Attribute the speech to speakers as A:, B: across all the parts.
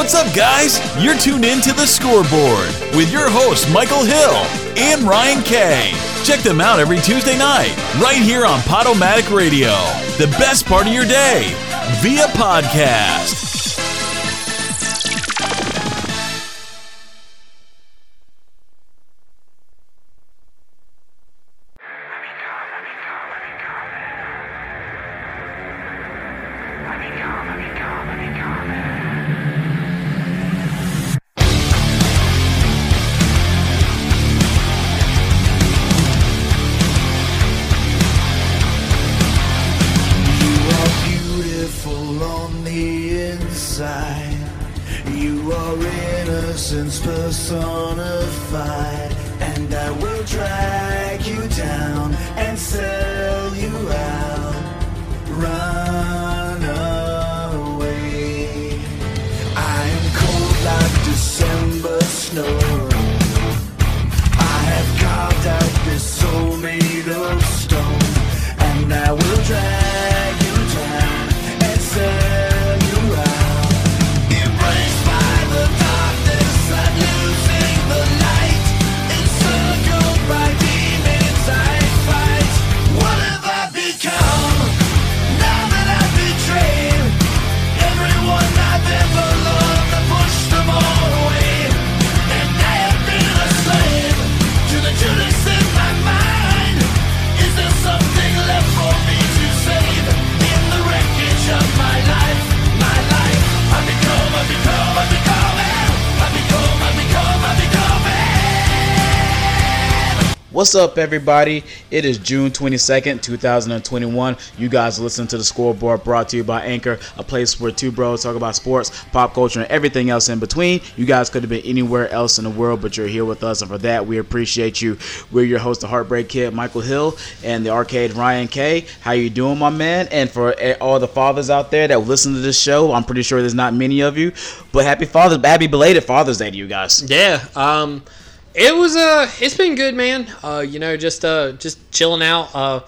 A: What's up, guys? You're tuned in to the scoreboard with your hosts, Michael Hill and Ryan Kay. Check them out every Tuesday night, right here on Podomatic Radio. The best part of your day via podcast.
B: What's up, everybody? It is June 22nd, 2021. You guys listen to the scoreboard brought to you by Anchor, a place where two bros talk about sports, pop culture, and everything else in between. You guys could have been anywhere else in the world, but you're here with us, and for that, we appreciate you. We're your host, the Heartbreak Kid, Michael Hill, and the Arcade, Ryan K. How you doing, my man? And for eh, all the fathers out there that listen to this show, I'm pretty sure there's not many of you, but happy Father's, happy belated Father's Day to you guys.
C: Yeah, um, it was uh, it's been good, man. Uh, you know, just uh, just chilling out. Uh,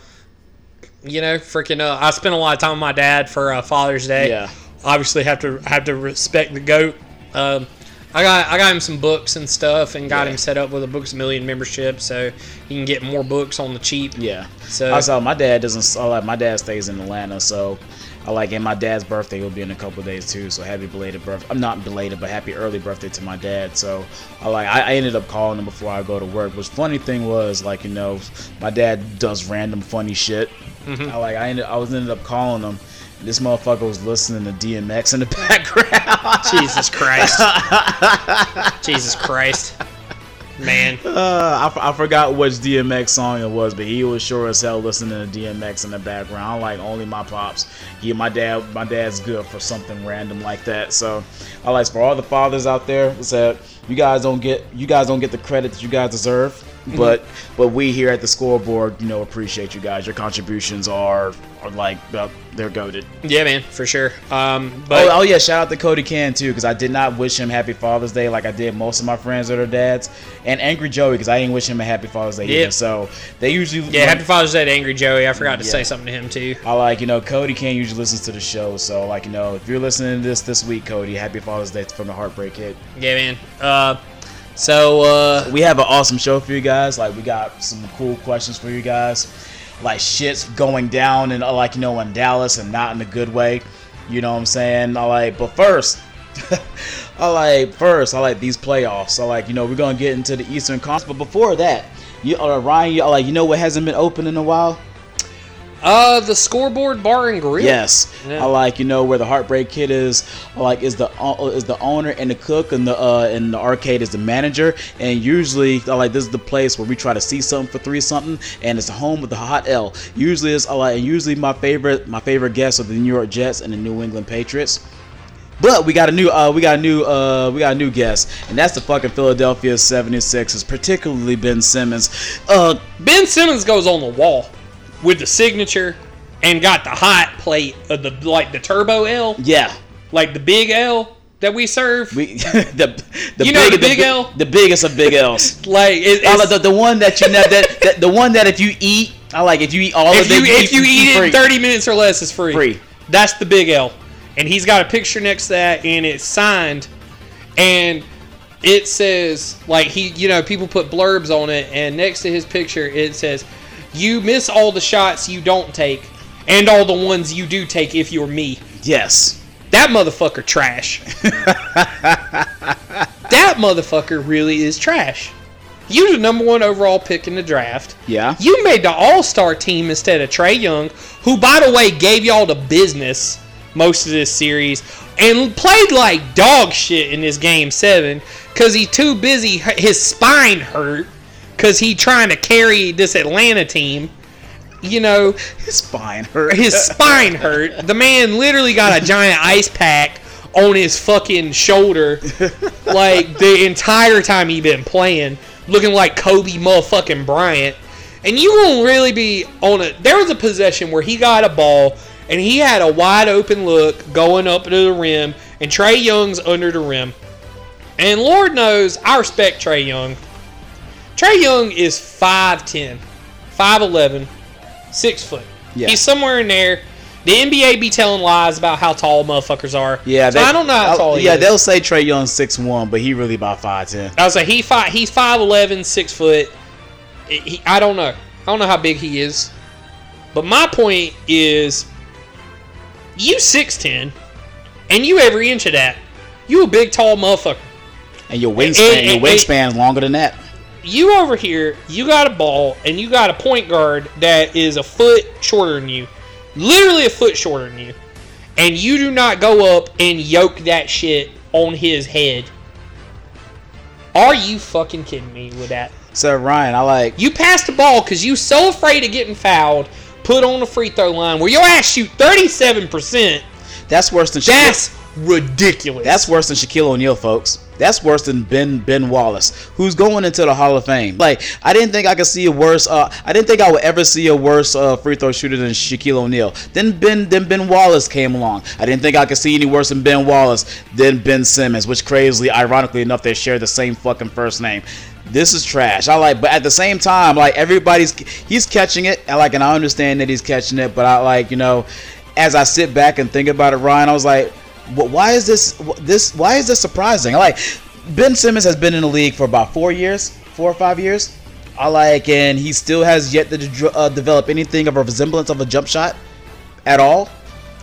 C: you know, freaking. Uh, I spent a lot of time with my dad for uh, Father's Day.
B: Yeah.
C: Obviously, have to have to respect the goat. Um, I got I got him some books and stuff, and got
B: Yeah.
C: him set up with a Books a Million membership, so he can get more books on the cheap.
B: Yeah.
C: So-
B: I saw my dad doesn't. Like my dad stays in Atlanta, so I like. And my dad's birthday will be in a couple days too. So happy belated birthday. I'm not belated, but happy early birthday to my dad. So I like. I, I ended up calling him before I go to work. Which funny thing was like you know, my dad does random funny shit. Mm-hmm. I like. I ended. I was ended up calling him. and This motherfucker was listening to DMX in the background.
C: Jesus Christ. Jesus Christ. Man.
B: Uh, I, I forgot which DMX song it was, but he was sure as hell listening to DMX in the background. I'm like only my pops. He, my dad, my dad's good for something random like that. So, I like for all the fathers out there that you guys don't get, you guys don't get the credit that you guys deserve. But but we here at the scoreboard, you know, appreciate you guys. Your contributions are are like uh, they're goaded.
C: Yeah, man, for sure. Um, but
B: Oh, oh yeah, shout out to Cody Can too, because I did not wish him Happy Father's Day like I did most of my friends that are dads, and Angry Joey because I didn't wish him a Happy Father's Day
C: Yeah.
B: either. So they usually
C: yeah, happy Father's Day to Angry Joey. I forgot to
B: Yeah.
C: say something to him too.
B: I like you know Cody Can usually listens to the show, so like you know if you're listening to this this week, Cody, Happy Father's Day from the Heartbreak Kid.
C: Yeah, man. Uh, so uh,
B: We have an awesome show for you guys. Like we got some cool questions for you guys. Like shit's going down and uh, like you know in Dallas and not in a good way. You know what I'm saying? I like, but first. I like first. I like these playoffs. I like you know we're gonna get into the Eastern Conference, but before that, you uh, Ryan, you, like you know what hasn't been open in a while?
C: Uh, the scoreboard bar and grill.
B: Yes,
C: Yeah.
B: I like you know where the Heartbreak Kid is. I like is the uh, is the owner and the cook and the uh, and the arcade is the manager. And usually I like this is the place where we try to see something for three something, and it's the home of the hot L. Usually it's I like and usually my favorite my favorite guests are the New York Jets and the New England Patriots. But we got a new uh, we got a new uh, we got a new guest, and that's the fucking Philadelphia 76ers, particularly Ben Simmons. Uh,
C: Ben Simmons goes on the wall with the signature and got the hot plate of the like the turbo L,
B: yeah,
C: like the big L that we serve.
B: we the the
C: You know the
B: big-
C: big
B: bi-
C: L?
B: the biggest of big L's.
C: like it,
B: I
C: it's,
B: like the, the one that you know that, that the one that if you eat, I like if you eat all
C: if
B: of
C: you
B: it,
C: if you eat it in 30 minutes or less, it's free.
B: Free.
C: That's the big L, and he's got a picture next to that, and it's signed and it says like he, you know, people put blurbs on it, and next to his picture it says, "You miss all the shots you don't take, and all the ones you do take if you're me."
B: Yes.
C: That motherfucker trash. that motherfucker really is trash. You the number one overall pick in the draft.
B: Yeah.
C: You made the All Star team instead of Trae Young, who, by the way, gave y'all the business most of this series and played like dog shit in this game seven because he's too busy. His spine hurt because he trying to carry this Atlanta team. You know,
B: His spine hurt.
C: his spine hurt. The man literally got a giant ice pack on his fucking shoulder, like the entire time he been playing, looking like Kobe motherfucking Bryant. And you won't really be on it. There was a possession where he got a ball and he had a wide open look going up to the rim, and Trae Young's under the rim. And Lord knows, I respect Trae Young. Trae Young is 5'10, 5'11, 6 foot.
B: Yeah.
C: He's somewhere in there. The NBA be telling lies about how tall motherfuckers are.
B: Yeah,
C: so I don't know how tall he
B: yeah,
C: is.
B: they'll say Trae Young six one, but he really about five ten.
C: I was like, he five, he's 5'11", 6 foot. He, I don't know. I don't know how big he is. But my point is, you 6'10", and you every inch of that. You a big, tall motherfucker.
B: And your wingspan,
C: and-
B: your
C: and-
B: wingspan is longer than that.
C: You over here, you got a ball, and you got a point guard that is a foot shorter than you, literally a foot shorter than you, and you do not go up and yoke that shit on his head. Are you fucking kidding me with that?
B: So Ryan, I like.
C: You passed the ball because you so afraid of getting fouled, put on the free throw line where your ass shoot thirty seven percent.
B: That's worse than Shaquille,
C: That's ridiculous.
B: that's worse than Shaquille O'Neal, folks. That's worse than Ben Ben Wallace, who's going into the Hall of Fame. Like I didn't think I could see a worse. Uh, I didn't think I would ever see a worse uh, free throw shooter than Shaquille O'Neal. Then Ben then Ben Wallace came along. I didn't think I could see any worse than Ben Wallace than Ben Simmons, which crazily, ironically enough, they share the same fucking first name. This is trash. I like, but at the same time, like everybody's he's catching it. I like, and I understand that he's catching it, but I like, you know, as I sit back and think about it, Ryan, I was like, why is this this why is this surprising? Like Ben Simmons has been in the league for about four years, four or five years. I like, and he still has yet to uh, develop anything of a resemblance of a jump shot at all.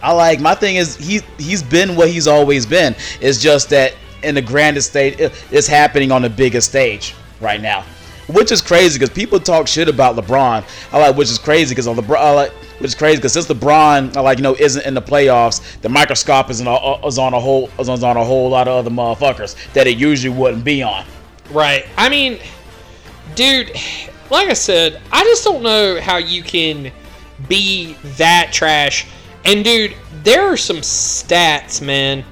B: I like my thing is he he's been what he's always been. It's just that in the grandest stage, it's happening on the biggest stage right now, which is crazy because people talk shit about LeBron. I like, which is crazy because on LeBron, I like, which is crazy because since LeBron, I like, you know, isn't in the playoffs, the microscope is, a, is on a whole is on a whole lot of other motherfuckers that it usually wouldn't be on.
C: Right. I mean, dude, like I said, I just don't know how you can be that trash. And dude, there are some stats, man.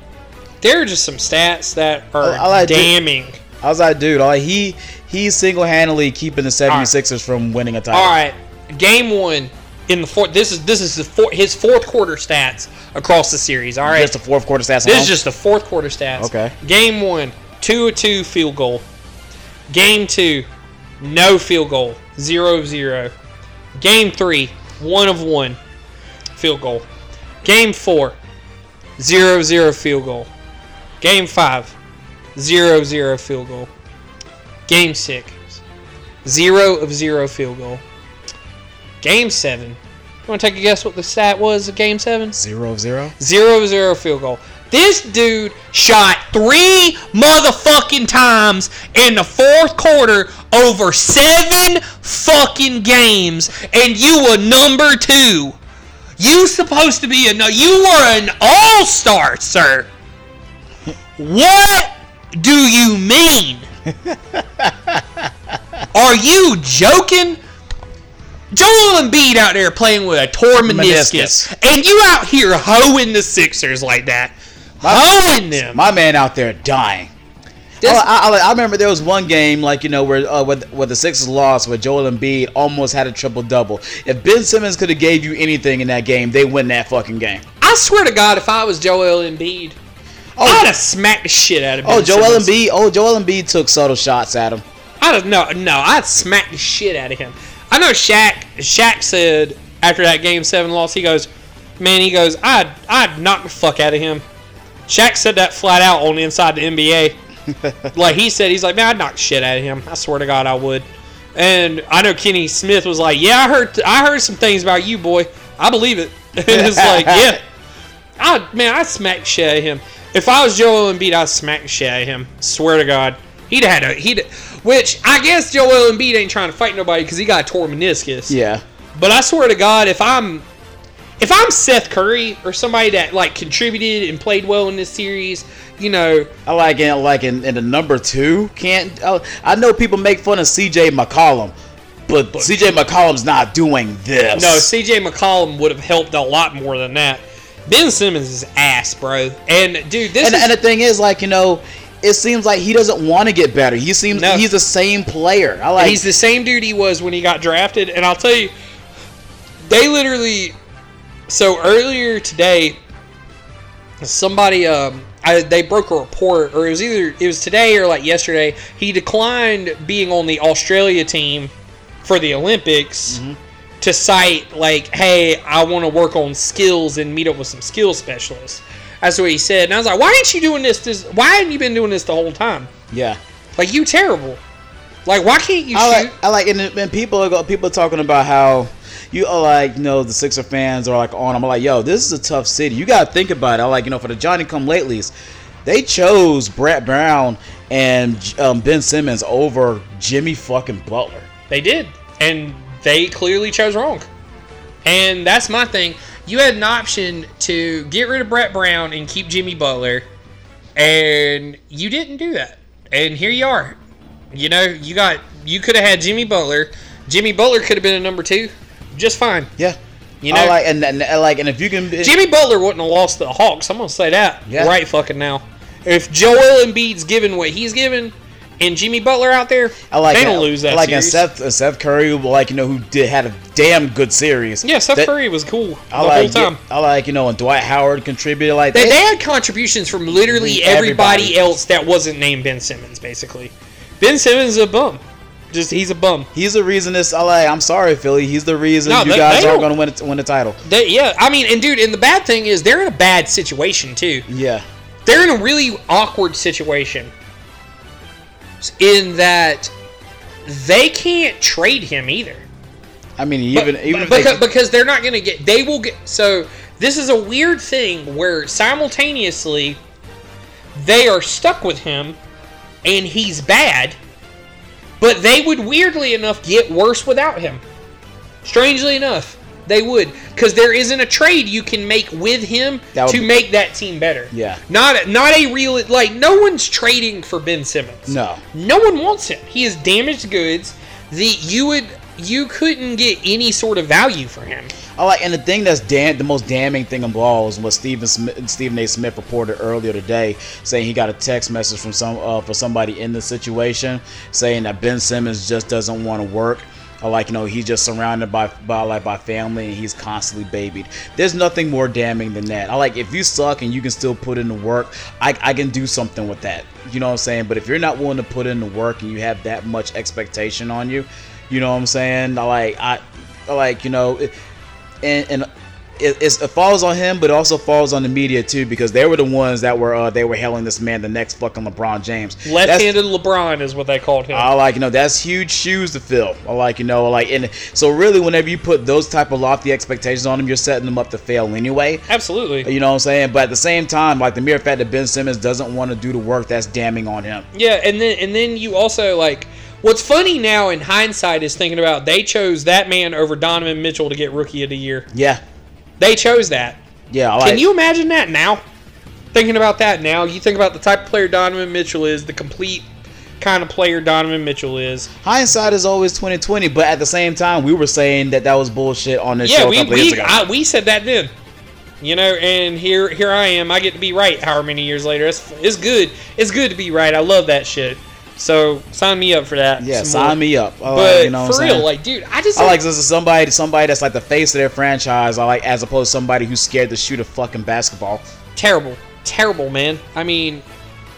C: There are just some stats that are
B: I like- dude-
C: damning.
B: I was like, dude, like he he's single handedly keeping the 76ers from winning a title.
C: All right, game one in the fourth. This is this is the four, his fourth quarter stats across the series. All right,
B: Just the fourth quarter stats.
C: This
B: alone?
C: is just the fourth quarter stats.
B: Okay.
C: Game one, two of two field goal. Game two, no field goal, zero zero. Game three, one of one, field goal. Game four, zero zero field goal. Game five, zero of zero field goal. Game 6, 0 of zero field goal. Game seven. You want to take a guess what the stat was of game seven?
B: zero of zero.
C: Zero zero field goal. This dude shot three motherfucking times in the fourth quarter over seven fucking games, and you were number two. You supposed to be a no. You were an all star, sir. What do you mean? Are you joking? Joel Embiid out there playing with a torn meniscus,
B: Meniscus.
C: and you out here hoeing the Sixers like that, hoeing them.
B: My man out there dying.
C: This-
B: I, I, I remember there was one game like you know where uh, where, where the Sixers lost, where Joel Embiid almost had a triple double. If Ben Simmons could have gave you anything in that game, they win that fucking game.
C: I swear to God, if I was Joel Embiid, Oh, I'd have smacked the shit out of Ben
B: Oh, Joel. Embiid. Oh, Joel Embiid took subtle shots at him.
C: I don't know. No, I'd smack the shit out of him. I know Shaq. Shaq said after that Game Seven loss, he goes, "Man, he goes, I'd I'd knock the fuck out of him." Shaq said that flat out on the Inside the NBA. like he said, he's like, man, I'd knock shit out of him. I swear to God, I would. And I know Kenny Smith was like, yeah, I heard, I heard some things about you, boy. I believe it. and it's like, yeah, I man, I'd smack shit out of him. If I was Joel Embiid, I'd smack shit out of him. Swear to God, he'd had a he'd. Which I guess Joel Embiid ain't trying to fight nobody because he got a torn meniscus.
B: Yeah.
C: But I swear to God, if I'm if I'm Seth Curry or somebody that like contributed and played well in this series, you know,
B: I like it. like in, in the number two. Can't I, I know people make fun of C.J. McCollum, but, C.J. McCollum's not doing this.
C: no, CJ McCollum would have helped a lot more than that. Ben Simmons is ass, bro. And dude, this
B: and,
C: is
B: and the thing is, like you know, it seems like he doesn't want to get better. He seems
C: No.
B: he's the same player. I like.
C: he's the same dude he was when he got drafted. And I'll tell you, they literally. So earlier today, somebody um, I, they broke a report, or it was either it was today or like yesterday. He declined being on the Australia team for the Olympics to cite like, "Hey, I want to work on skills and meet up with some skill specialists." That's what he said, and I was like, "Why ain't you doing this? This why haven't you been doing this the whole time?
B: yeah.
C: Like you terrible. Like why can't you
B: I
C: shoot?"
B: like, I like, and, and people are go- people are talking about how you are like, you know, the Sixer fans are like on. I'm like, yo, this is a tough city. You gotta think about it. I like, you know, for the Johnny Come Latelys, they chose Brett Brown and um, Ben Simmons over Jimmy fucking Butler.
C: They did. And they clearly chose wrong. And that's my thing. You had an option to get rid of Brett Brown and keep Jimmy Butler, and you didn't do that. And here you are. You know, you got you could have had Jimmy Butler. Jimmy Butler could have been a number two, just fine.
B: Yeah,
C: You know,
B: I like, and, and, and like, and if you can,
C: Jimmy Butler wouldn't have lost to the Hawks. I'm gonna say that
B: Yeah.
C: right fucking now. If Joel Embiid's given what he's given, and Jimmy Butler out there,
B: I like
C: they don't lose that
B: I like
C: series.
B: Seth uh, Seth Curry, like you know, who did had a damn good series.
C: yeah, Seth
B: That-
C: Curry was cool the
B: I like,
C: whole time.
B: I like you know, and Dwight Howard contributed like
C: They,
B: they-
C: they had contributions from literally everybody,
B: Everybody.
C: else that wasn't named Ben Simmons, basically. Ben Simmons is a bum. Just he's a bum.
B: He's the reason this. I like. I'm sorry, Philly. He's the reason
C: No,
B: you
C: they-
B: guys aren't going to win win the title.
C: They, yeah, I mean, and dude, and the bad thing is they're in a bad situation too.
B: Yeah,
C: They're in a really awkward situation. In that they can't trade him either.
B: I mean,
C: But-
B: even even
C: but-
B: if they,
C: because, because they're not going to get they will get so this is a weird thing where simultaneously they are stuck with him and he's bad but they would weirdly enough get worse without him. Strangely enough they would because there isn't a trade you can make with him to
B: be-
C: make that team better
B: Yeah.
C: not not a real like no one's trading for ben simmons
B: no.
C: no one wants him. He is damaged goods. The you would you couldn't get any sort of value for him.
B: I like, and the thing that's damn, the most damning thing of all is what Stephen Smith, Stephen A. Smith reported earlier today, saying he got a text message from some uh, for somebody in the situation, saying that Ben Simmons just doesn't want to work. Like, you know, he's just surrounded by by like by family, and he's constantly babied. There's nothing more damning than that. I like, if you suck and you can still put in the work, I, I can do something with that. You know what I'm saying? But if you're not willing to put in the work and you have that much expectation on you, you know what I'm saying? I like, I, I like, you know. It, and, and it, it falls on him, but it also falls on the media too because they were the ones that were uh, they were hailing this man the next fucking LeBron James.
C: Left-handed LeBron is what they called him.
B: I like you know that's huge shoes to fill. I like you know like and so really whenever you put those type of lofty expectations on them, you're setting them up to fail anyway.
C: Absolutely.
B: You know what I'm saying? But at the same time, like the mere fact that Ben Simmons doesn't want to do the work, that's damning on him.
C: Yeah, and then and then you also like what's funny now in hindsight is thinking about they chose that man over Donovan Mitchell to get rookie of the year.
B: Yeah,
C: They chose that.
B: yeah. Like,
C: Can you imagine that now? Thinking about that now, you think about the type of player Donovan Mitchell is, the complete kind of player Donovan Mitchell is.
B: hindsight is always 2020, but at the same time, we were saying that that was bullshit on this
C: Yeah,
B: show a
C: we
B: couple of years
C: we,
B: ago.
C: I, we said that then. You know, and here here I am. I get to be right. However many years later, it's, it's good. It's good to be right. I love that shit. So sign me up for that.
B: yeah, sign
C: more.
B: me up. I like,
C: But
B: you know what
C: for real, like, dude, I just
B: I like this is somebody somebody that's like the face of their franchise. I like as opposed to somebody who's scared to shoot a fucking basketball.
C: terrible, terrible, man. I mean,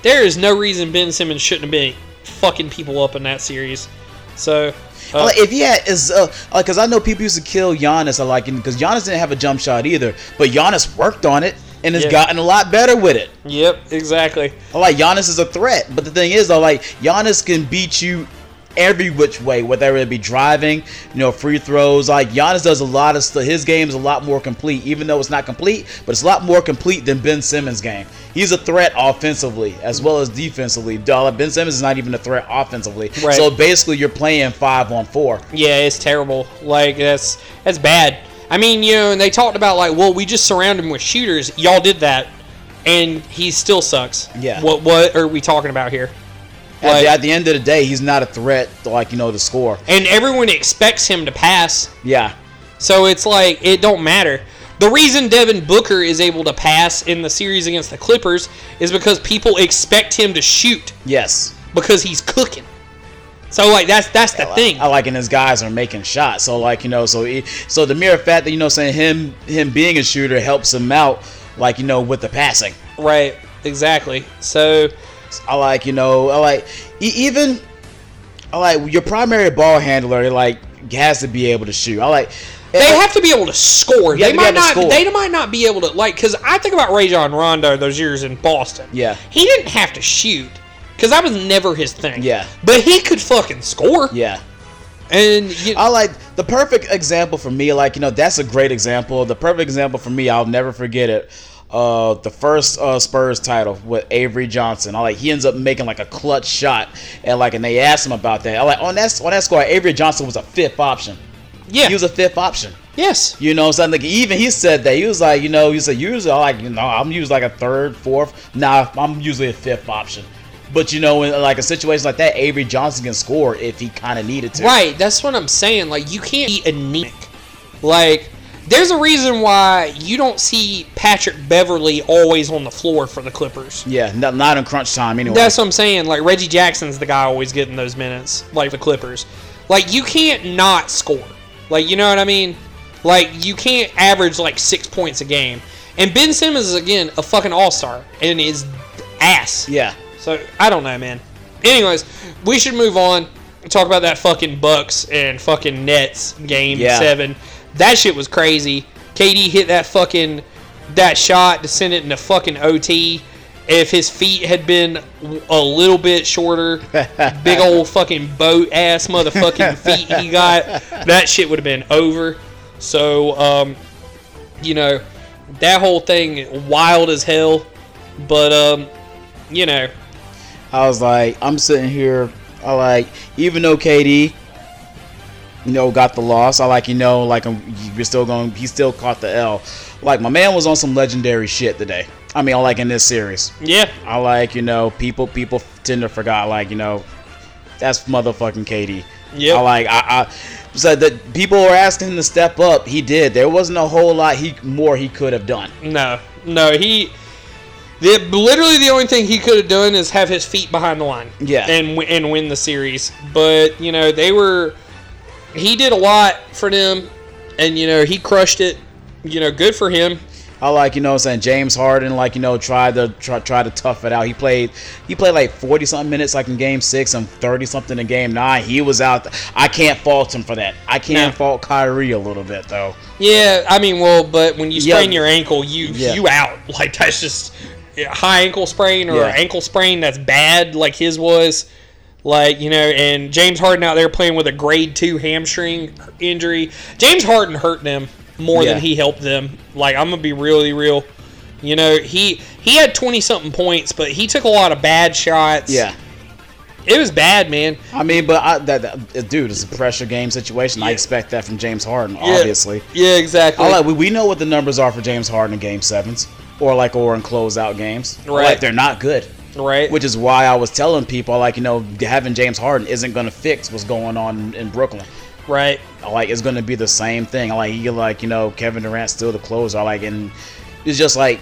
C: there is no reason Ben Simmons shouldn't have been fucking people up in that series. So, uh,
B: Like, if he had is uh, like, cause I know people used to kill Giannis. I like because Giannis didn't have a jump shot either, but Giannis worked on it. And has
C: Yeah.
B: gotten a lot better with it.
C: Yep, exactly.
B: I Like Giannis is a threat, but the thing is though, like Giannis can beat you every which way, whether it be driving, you know, free throws. Like Giannis does a lot of stuff. His game is a lot more complete, even though it's not complete, but it's a lot more complete than Ben Simmons' game. He's a threat offensively as well as defensively. Ben Simmons is not even a threat offensively.
C: Right.
B: So basically, you're playing five on four.
C: Yeah, it's terrible. Like that's that's bad. I mean, you know, and they talked about like, well, we just surround him with shooters. Y'all did that, and he still sucks.
B: Yeah.
C: What what are we talking about here?
B: At,
C: Like-
B: the, at the end of the day, he's not a threat, like you know, to score.
C: And everyone expects him to pass.
B: Yeah,
C: So it's like it don't matter. The reason Devin Booker is able to pass in the series against the Clippers is because people expect him to shoot
B: yes.
C: because he's cooking. So like that's that's the thing.
B: I like, and his guys are making shots. So like you know, so he, so the mere fact that you know, saying him him being a shooter helps him out, like you know, with the passing.
C: Right. Exactly. So
B: I like you know, I like even I like your primary ball handler like has to be able to shoot. I like
C: they have to be able to score. They
B: have to be
C: might not. They might not be able to like because I think about Rajon Rondo those years in Boston.
B: Yeah.
C: He didn't have to shoot because that was never his thing.
B: Yeah.
C: But he could fucking score.
B: yeah.
C: And you,
B: I like the perfect example for me. Like you know, that's a great example. The perfect example for me, I'll never forget it. Uh, the first uh, Spurs title with Avery Johnson. I like he ends up making like a clutch shot, and like and they asked him about that. I like on that on that squad, Avery Johnson was a fifth option.
C: yeah.
B: He was a fifth option.
C: yes.
B: You know, what I'm saying like even he said that he was like, you know, he said usually I like you know I'm usually like a third, fourth. Nah, I'm usually a fifth option. But you know, in like a situation like that, Avery Johnson can score if he kind of needed to.
C: Right, that's what I'm saying. Like you can't be anemic. Like there's a reason why you don't see Patrick Beverley always on the floor for the Clippers.
B: Yeah, not, not in crunch time anyway.
C: That's what I'm saying. Like Reggie Jackson's the guy always getting those minutes, like the Clippers. Like you can't not score. Like you know what I mean? Like you can't average like six points a game. And Ben Simmons is again a fucking all star and is ass.
B: yeah.
C: So I don't know, man. Anyways, we should move on. and Talk about that fucking Bucks and fucking Nets game
B: Yeah.
C: seven. That shit was crazy. KD hit that fucking that shot to send it into fucking OT. If his feet had been a little bit shorter, big old fucking boat ass motherfucking feet he got, that shit would have been over. So, um, you know, that whole thing wild as hell. But um, you know,
B: I was like, I'm sitting here. I like, even though KD, you know, got the loss. I like, you know, like um, you're still going. He still caught the L. Like my man was on some legendary shit today. I mean, I like in this series.
C: yeah,
B: I like, you know, people people tend to forget. Like, you know, that's motherfucking KD.
C: Yep.
B: I like. I, I said that people were asking him to step up. He did. There wasn't a whole lot he more he could have done.
C: No, no, he. The, literally, the only thing he could have done is have his feet behind the line.
B: Yeah.
C: And and win the series. But you know they were. He did a lot for them, and you know he crushed it. You know, good for him.
B: I like, you know, what I'm saying James Harden, like, you know, tried to try, try to tough it out. He played, he played like 40 something minutes, like in Game Six, and 30 something in Game Nine. He was out. I can't fault him for that. I can't
C: No.
B: fault Kyrie a little bit though.
C: Yeah, I mean, well, but when you
B: Yeah.
C: your ankle, you
B: Yeah.
C: you out. Like that's just high ankle sprain or
B: Yeah.
C: ankle sprain that's bad, like his was. Like you know, and James Harden out there playing with a grade two hamstring injury. James Harden hurt them more
B: Yeah.
C: than he helped them. Like I'm gonna be really real. You know, he he had twenty something points, but he took a lot of bad shots.
B: Yeah.
C: it was bad, man.
B: I mean, but I, that, that uh, dude, it's a pressure game situation. I expect that from James Harden,
C: Yeah.
B: obviously.
C: Yeah, exactly.
B: I like, we, we know what the numbers are for James Harden in Game Sevens, or like, or in closeout games.
C: Right.
B: Like, they're not good.
C: right?
B: Which is why I was telling people, like, you know, having James Harden isn't going to fix what's going on in Brooklyn.
C: right.
B: like it's gonna be the same thing. Like you like you know Kevin Durant still the closer. Like and it's just like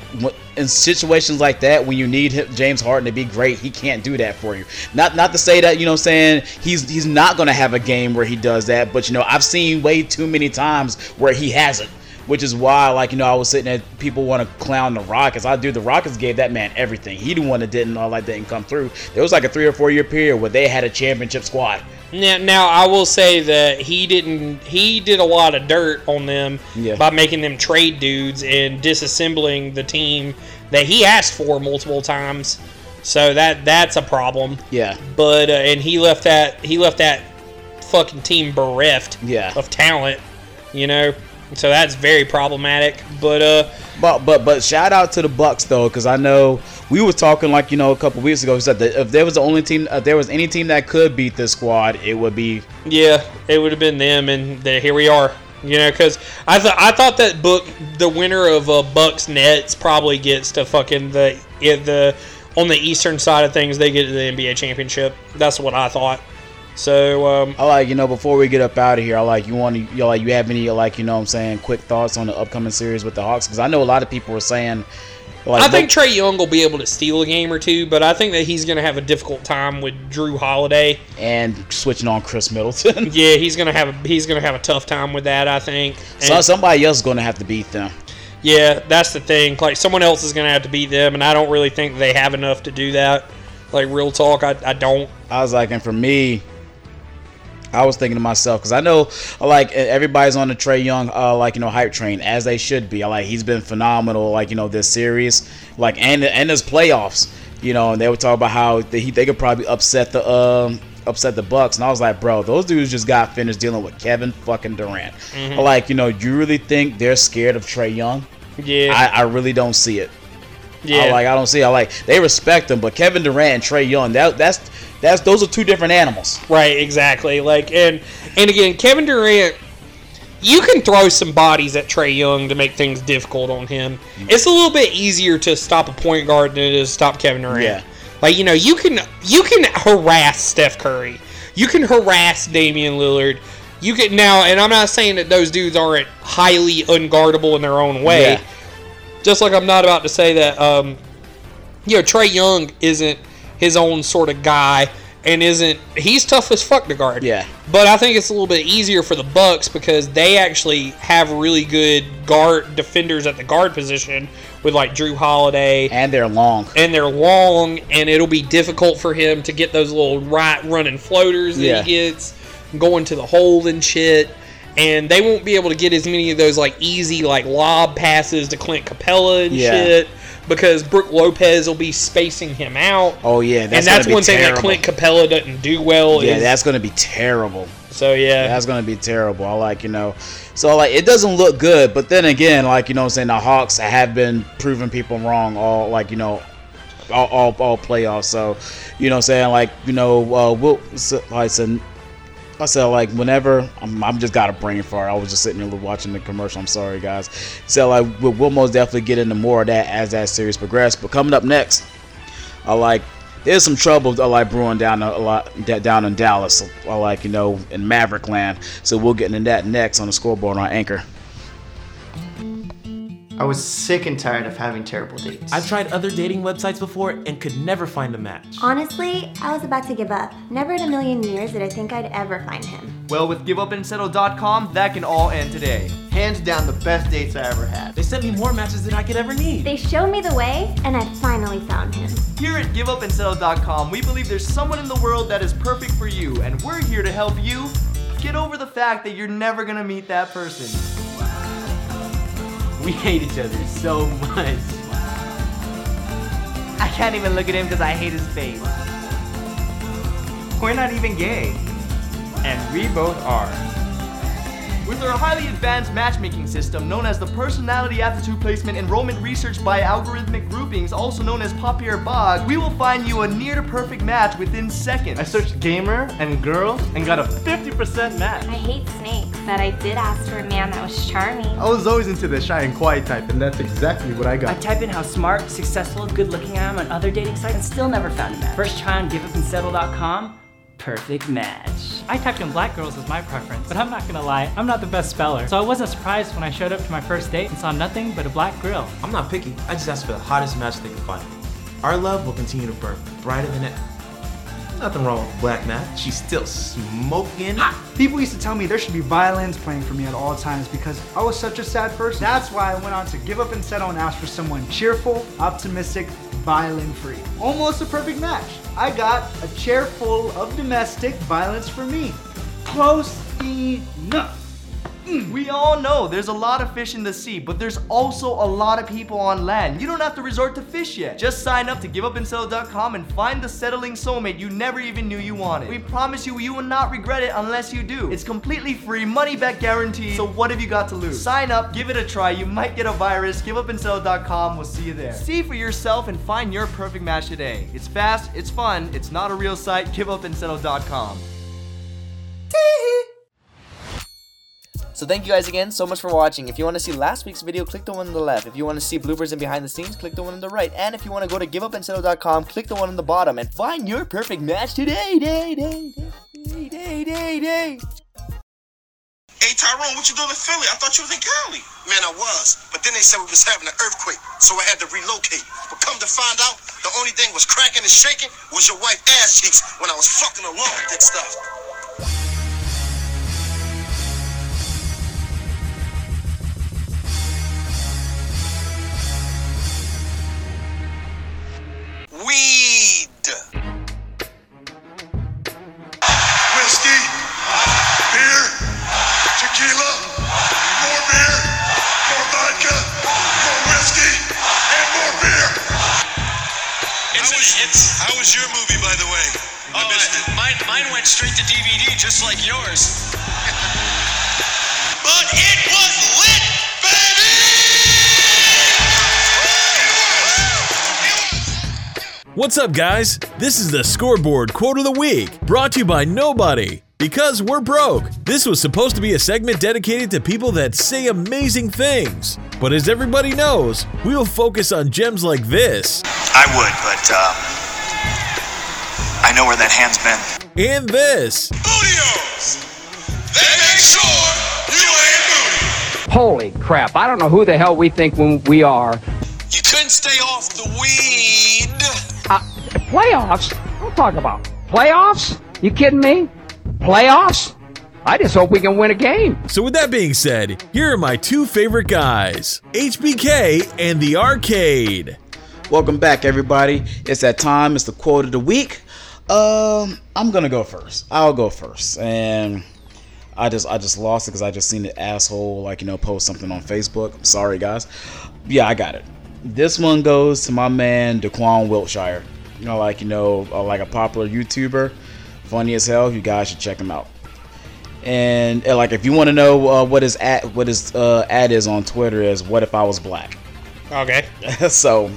B: in situations like that when you need him, James Harden to be great, he can't do that for you. Not not to say that you know I'm saying he's he's not gonna have a game where he does that, but you know I've seen way too many times where he hasn't. Which is why, like you know, I was sitting there. People want to clown the Rockets. I do. The Rockets gave that man everything. He the one that didn't all that didn't come through. There was like a three or four year period where they had a championship squad.
C: Now, now I will say that he didn't. He did a lot of dirt on them
B: Yeah.
C: by making them trade dudes and disassembling the team that he asked for multiple times. So that that's a problem.
B: Yeah.
C: But uh, and he left that he left that fucking team bereft
B: Yeah.
C: of talent. You know, so that's very problematic. But uh,
B: But but but shout out to the Bucks though, because I know we were talking like you know a couple weeks ago. We said that if there was the only team, if there was any team that could beat this squad, it would be
C: Yeah, it would have been them, and the, here we are. You know, because I thought I thought that book the winner of uh, Bucks Nets probably gets to fucking the the on the eastern side of things they get to the NBA championship. That's what I thought. So um,
B: I like you know before we get up out of here, I like you want to you like you have any like you know what I'm saying quick thoughts on the upcoming series with the Hawks because I know a lot of people were saying like
C: I think Trae Young will be able to steal a game or two, but I think that he's going to have a difficult time with Jrue Holiday.
B: and switching on Khris Middleton.
C: Yeah, he's going to have a, he's going to have a tough time with that. I think.
B: so somebody else is going to have to beat them.
C: Yeah, that's the thing. Like someone else is gonna have to beat them, and I don't really think they have enough to do that. Like real talk, I, I don't.
B: I was like, and for me, I was thinking to myself because I know, like, everybody's on the Trae Young, uh, like you know, hype train as they should be. Like, he's been phenomenal, like you know, this series, like, and and his playoffs. You know, and they would talk about how they, they could probably upset the um upset the Bucks, and I was like, bro, those dudes just got finished dealing with Kevin fucking Durant. Like, you know, you really think they're scared of Trae Young?
C: Yeah,
B: I, I really don't see it.
C: yeah.
B: I like I don't see. I like they respect him, but Kevin Durant and Trae Young, that that's that's those are two different animals.
C: right, exactly. Like and and again, Kevin Durant, you can throw some bodies at Trae Young to make things difficult on him. It's a little bit easier to stop a point guard than it is to stop Kevin Durant.
B: Yeah.
C: Like you know, you can you can harass Steph Curry, you can harass Damian Lillard. You can now, and I'm not saying that those dudes aren't highly unguardable in their own way.
B: Yeah.
C: Just like I'm not about to say that, um, you know, Trae Young isn't his own sort of guy and isn't he's tough as fuck to guard.
B: Yeah.
C: But I think it's a little bit easier for the Bucks because they actually have really good guard defenders at the guard position with like Jrue Holiday
B: And they're long.
C: and they're long, and it'll be difficult for him to get those little right running floaters that
B: Yeah.
C: he gets going to the hole and shit. And they won't be able to get as many of those like easy like lob passes to Clint Capela and
B: Yeah.
C: shit because Brook Lopez will be spacing him out.
B: Oh yeah, that's
C: and that's one thing that. Clint Capela doesn't do well.
B: Yeah,
C: is,
B: that's gonna be terrible.
C: so yeah.
B: That's gonna be terrible. I like you know, so like it doesn't look good. But then again, like you know, what I'm saying the Hawks have been proving people wrong all like you know, all all, all playoffs. So you know, I'm saying like you know, uh, we'll so, like said. I said like whenever I'm, I'm just got a brain fart. I was just sitting here watching the commercial. I'm sorry guys. So like we'll, most definitely get into more of that as that series progresses. But coming up next, I like there's some trouble I like brewing down a lot down in Dallas. I like you know in Maverick Land. So we'll get into that next on the scoreboard on Anchor.
D: I was sick and tired of having terrible dates.
E: I've tried other dating websites before and could never find a match.
F: Honestly, I was about to give up. Never in a million years did I think I'd ever find him.
G: Well, with giveupandsettle.com, that can all end today.
D: Hands down, the best dates I ever had.
E: They sent me more matches than I could ever need.
F: They showed me the way, and I finally found him.
G: Here at giveupandsettle.com, we believe there's someone in the world that is perfect for you, and we're here to help you get over the fact that you're never gonna meet that person.
H: We hate each other so much.
G: I can't even look at him because I hate his face. We're not even gay.
H: And we both are.
G: With our highly advanced matchmaking system known as the Personality Aptitude Placement Enrollment Research by Algorithmic Groupings, also known as Papier Bog, we will find you a near to perfect match within seconds.
D: I searched gamer and girl and got a 50% match.
I: I hate snakes, but I did ask for a man that was charming.
D: I was always into the shy and quiet type, and that's exactly what I got.
J: I type in how smart, successful, good looking I am on other dating sites and still never found a match. First try on giveupandsettle.com, perfect match.
K: I typed in black girls as my preference, but I'm not gonna lie, I'm not the best speller. So I wasn't surprised when I showed up to my first date and saw nothing but a black grill.
E: I'm not picky. I just asked for the hottest match they could find. Our love will continue to burn brighter than ever. Nothing wrong with Black Matt. She's still smoking.
L: People used to tell me there should be violins playing for me at all times because I was such a sad person. That's why I went on to give up and settle and ask for someone cheerful, optimistic, violin free. Almost a perfect match. I got a chair full of domestic violence for me. Close enough. Mm.
G: We all know there's a lot of fish in the sea, but there's also a lot of people on land. You don't have to resort to fish yet. Just sign up to giveupandsettle.com and find the settling soulmate you never even knew you wanted. We promise you, you will not regret it unless you do. It's completely free, money back guarantee. So what have you got to lose? Sign up, give it a try. You might get a virus. Giveupandsettle.com. We'll see you there. See for yourself and find your perfect match today. It's fast, it's fun, it's not a real site. Giveupandsettle.com.
M: So thank you guys again so much for watching. If you want to see last week's video, click the one on the left. If you want to see bloopers and behind the scenes, click the one on the right. And if you want to go to giveupandsettle.com, click the one on the bottom and find your perfect match today. Day, day, day, day, day, day.
N: Hey Tyrone, what you doing in Philly? I thought you was in Cali. Man, I was, but then they said we was having an earthquake, so I had to relocate. But come to find out, the only thing was cracking and shaking was your wife ass cheeks when I was fucking along with that stuff. Weed. Whiskey, beer, tequila, more beer, more vodka, more whiskey, and more beer.
O: It's, it's, how was your movie, by the way? I oh, missed it. Mine, mine went straight to DVD, just like yours. but it was lit,
P: What's up, guys? This is the Scoreboard Quote of the Week, brought to you by Nobody. Because we're broke. This was supposed to be a segment dedicated to people that say amazing things. But as everybody knows, we'll focus on gems like this.
O: I would, but uh, I know where that hand's been.
P: And this.
O: They make sure you ain't
Q: Holy crap, I don't know who the hell we think when we are.
O: You couldn't stay off the weed.
Q: Uh, playoffs? Don't talk about playoffs. You kidding me? Playoffs? I just hope we can win a game.
P: So, with that being said, here are my two favorite guys HBK and the Arcade.
B: Welcome back, everybody. It's that time. It's the quote of the week. Um, I'm gonna go first. I'll go first, and I just I just lost it because I just seen the asshole like you know post something on Facebook. I'm sorry, guys. Yeah, I got it. This one goes to my man Daquan Wiltshire. You know, like you know, uh, like a popular YouTuber, funny as hell. You guys should check him out. And, uh, like, if you want to know uh, what his at what his uh, ad is on Twitter is, "What if I was black?"
C: Okay.
B: so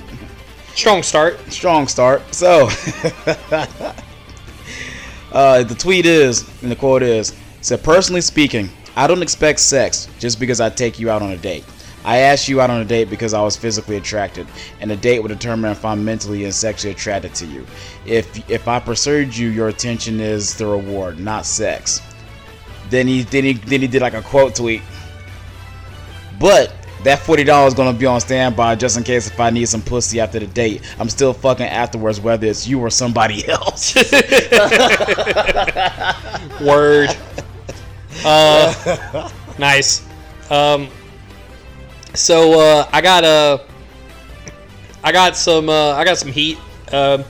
C: strong start.
B: Strong start. So uh, the tweet is, and the quote is, said, personally speaking, I don't expect sex just because I take you out on a date. I asked you out on a date because I was physically attracted, and the date would determine if I'm mentally and sexually attracted to you. If if I pursued you, your attention is the reward, not sex. Then he then he then he did like a quote tweet. But that forty dollars is gonna be on standby just in case if I need some pussy after the date. I'm still fucking afterwards, whether it's you or somebody else.
C: Word. Uh, nice. Um, so uh, I got uh, I got some uh, I got some heat. Um,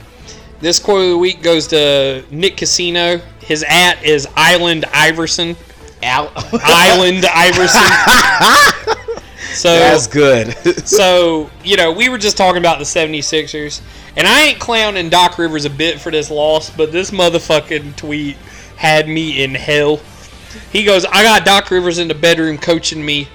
C: this quote of the week goes to Nick Casino. His at is Island Iverson.
B: Al-
C: Island Iverson. So
B: That's good.
C: so, you know, we were just talking about the 76ers, and I ain't clowning Doc Rivers a bit for this loss, but this motherfucking tweet had me in hell. He goes, I got Doc Rivers in the bedroom coaching me.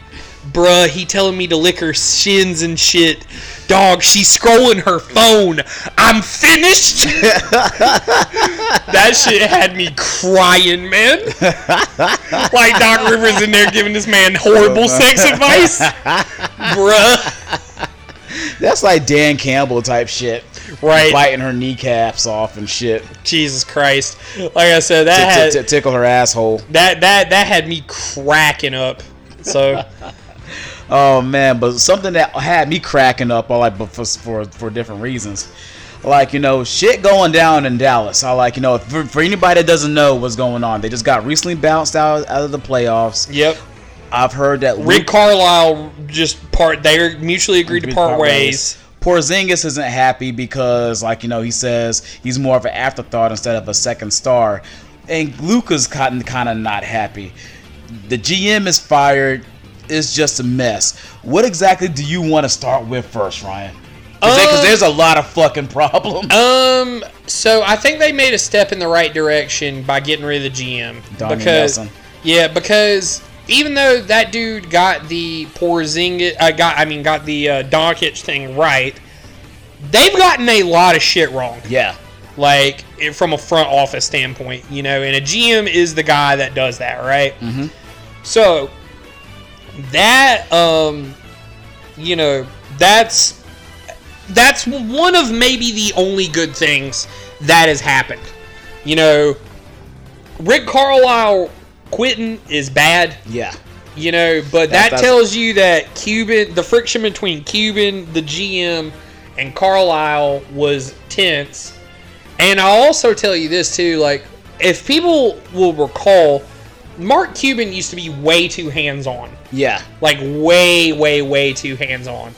C: Bruh, he telling me to lick her shins and shit. Dog, she's scrolling her phone. I'm finished. that shit had me crying, man. like Doc Rivers in there giving this man horrible oh, sex advice. Bruh.
B: That's like Dan Campbell type shit.
C: Right.
B: Biting her kneecaps off and shit.
C: Jesus Christ. Like I said, that had,
B: tickle her asshole.
C: that that that had me cracking up. So
B: Oh man, but something that had me cracking up, all like, but for for for different reasons. Like you know, shit going down in Dallas. I like you know, for, for anybody that doesn't know what's going on, they just got recently bounced out out of the playoffs.
C: Yep.
B: I've heard that
C: Rick Carlisle just part they mutually agreed to part ways.
B: Porzingis isn't happy because, like you know, he says he's more of an afterthought instead of a second star, and Luka's kind kind of not happy. The GM is fired. It's just a mess. What exactly do you want to start with first, Ryan? Because
C: Um,
B: there's a lot of fucking problems.
C: Um, so I think they made a step in the right direction by getting rid of the GM
B: Donnie
C: because
B: Nelson.
C: yeah, because even though that dude got the Porzingis, uh, got I mean got the uh, Doncic thing right, they've gotten a lot of shit wrong.
B: Yeah.
C: Like from a front office standpoint, you know, and a GM is the guy that does that, right?
B: Mm-hmm.
C: So that um you know, that's that's one of maybe the only good things that has happened. You know, Rick Carlisle quitting is bad.
B: Yeah.
C: You know, but
B: That-
C: that, tells you that Cuban, the friction between Cuban, the GM, and Carlisle was tense. And I'll also tell you this too, like if people will recall, Mark Cuban used to be way too hands-on.
B: Yeah.
C: Like way, way, way too hands-on.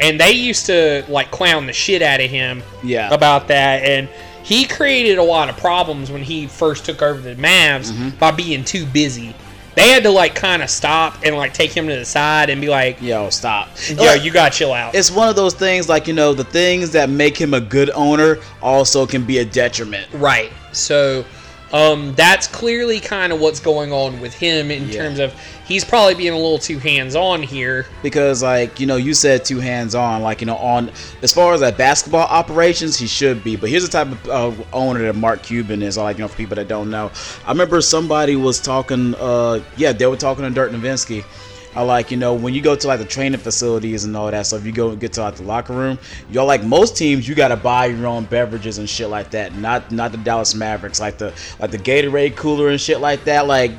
C: And they used to like clown the shit out of him
B: Yeah.
C: about that and he created a lot of problems when he first took over the Mavs
B: Mm-hmm.
C: by being too busy. They had to like kind of stop and like take him to the side and be like,
B: "Yo, stop!
C: Yo, you got to chill out."
B: It's one of those things like you know the things that make him a good owner also can be a detriment.
C: Right. So um, that's clearly kind of what's going on with him in terms of he's probably being a little too hands on here.
B: because like you know you said two hands on like you know on as far as like basketball operations he should be. But here's the type of uh, owner that mark cuban is like you know for people that don't know. I remember somebody was talking uh yeah they were talking to dirk nowitzki I like you know when you go to like the training facilities and all that stuff. You go and get to like the locker room. You're like most teams, you gotta buy your own beverages and shit like that. Not not the Dallas Mavericks, like the like the Gatorade cooler and shit like that. Like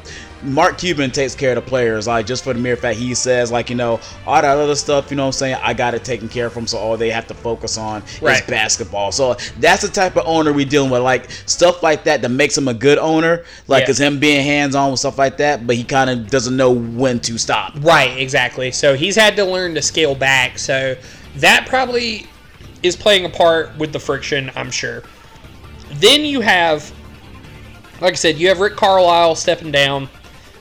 B: Mark Cuban takes care of the players, like just for the mere fact he says, like, you know, all that other stuff, you know what I'm saying? I got it taken care of from, so all they have to focus on
C: Right.
B: is basketball. So that's the type of owner we dealing with. Like stuff like that that makes him a good owner, like
C: Yeah.
B: is him being hands on with stuff like that, but he kind of doesn't know when to stop.
C: Right, exactly. So he's had to learn to scale back. So that probably is playing a part with the friction, I'm sure. Then you have, like I said, you have Rick Carlisle stepping down.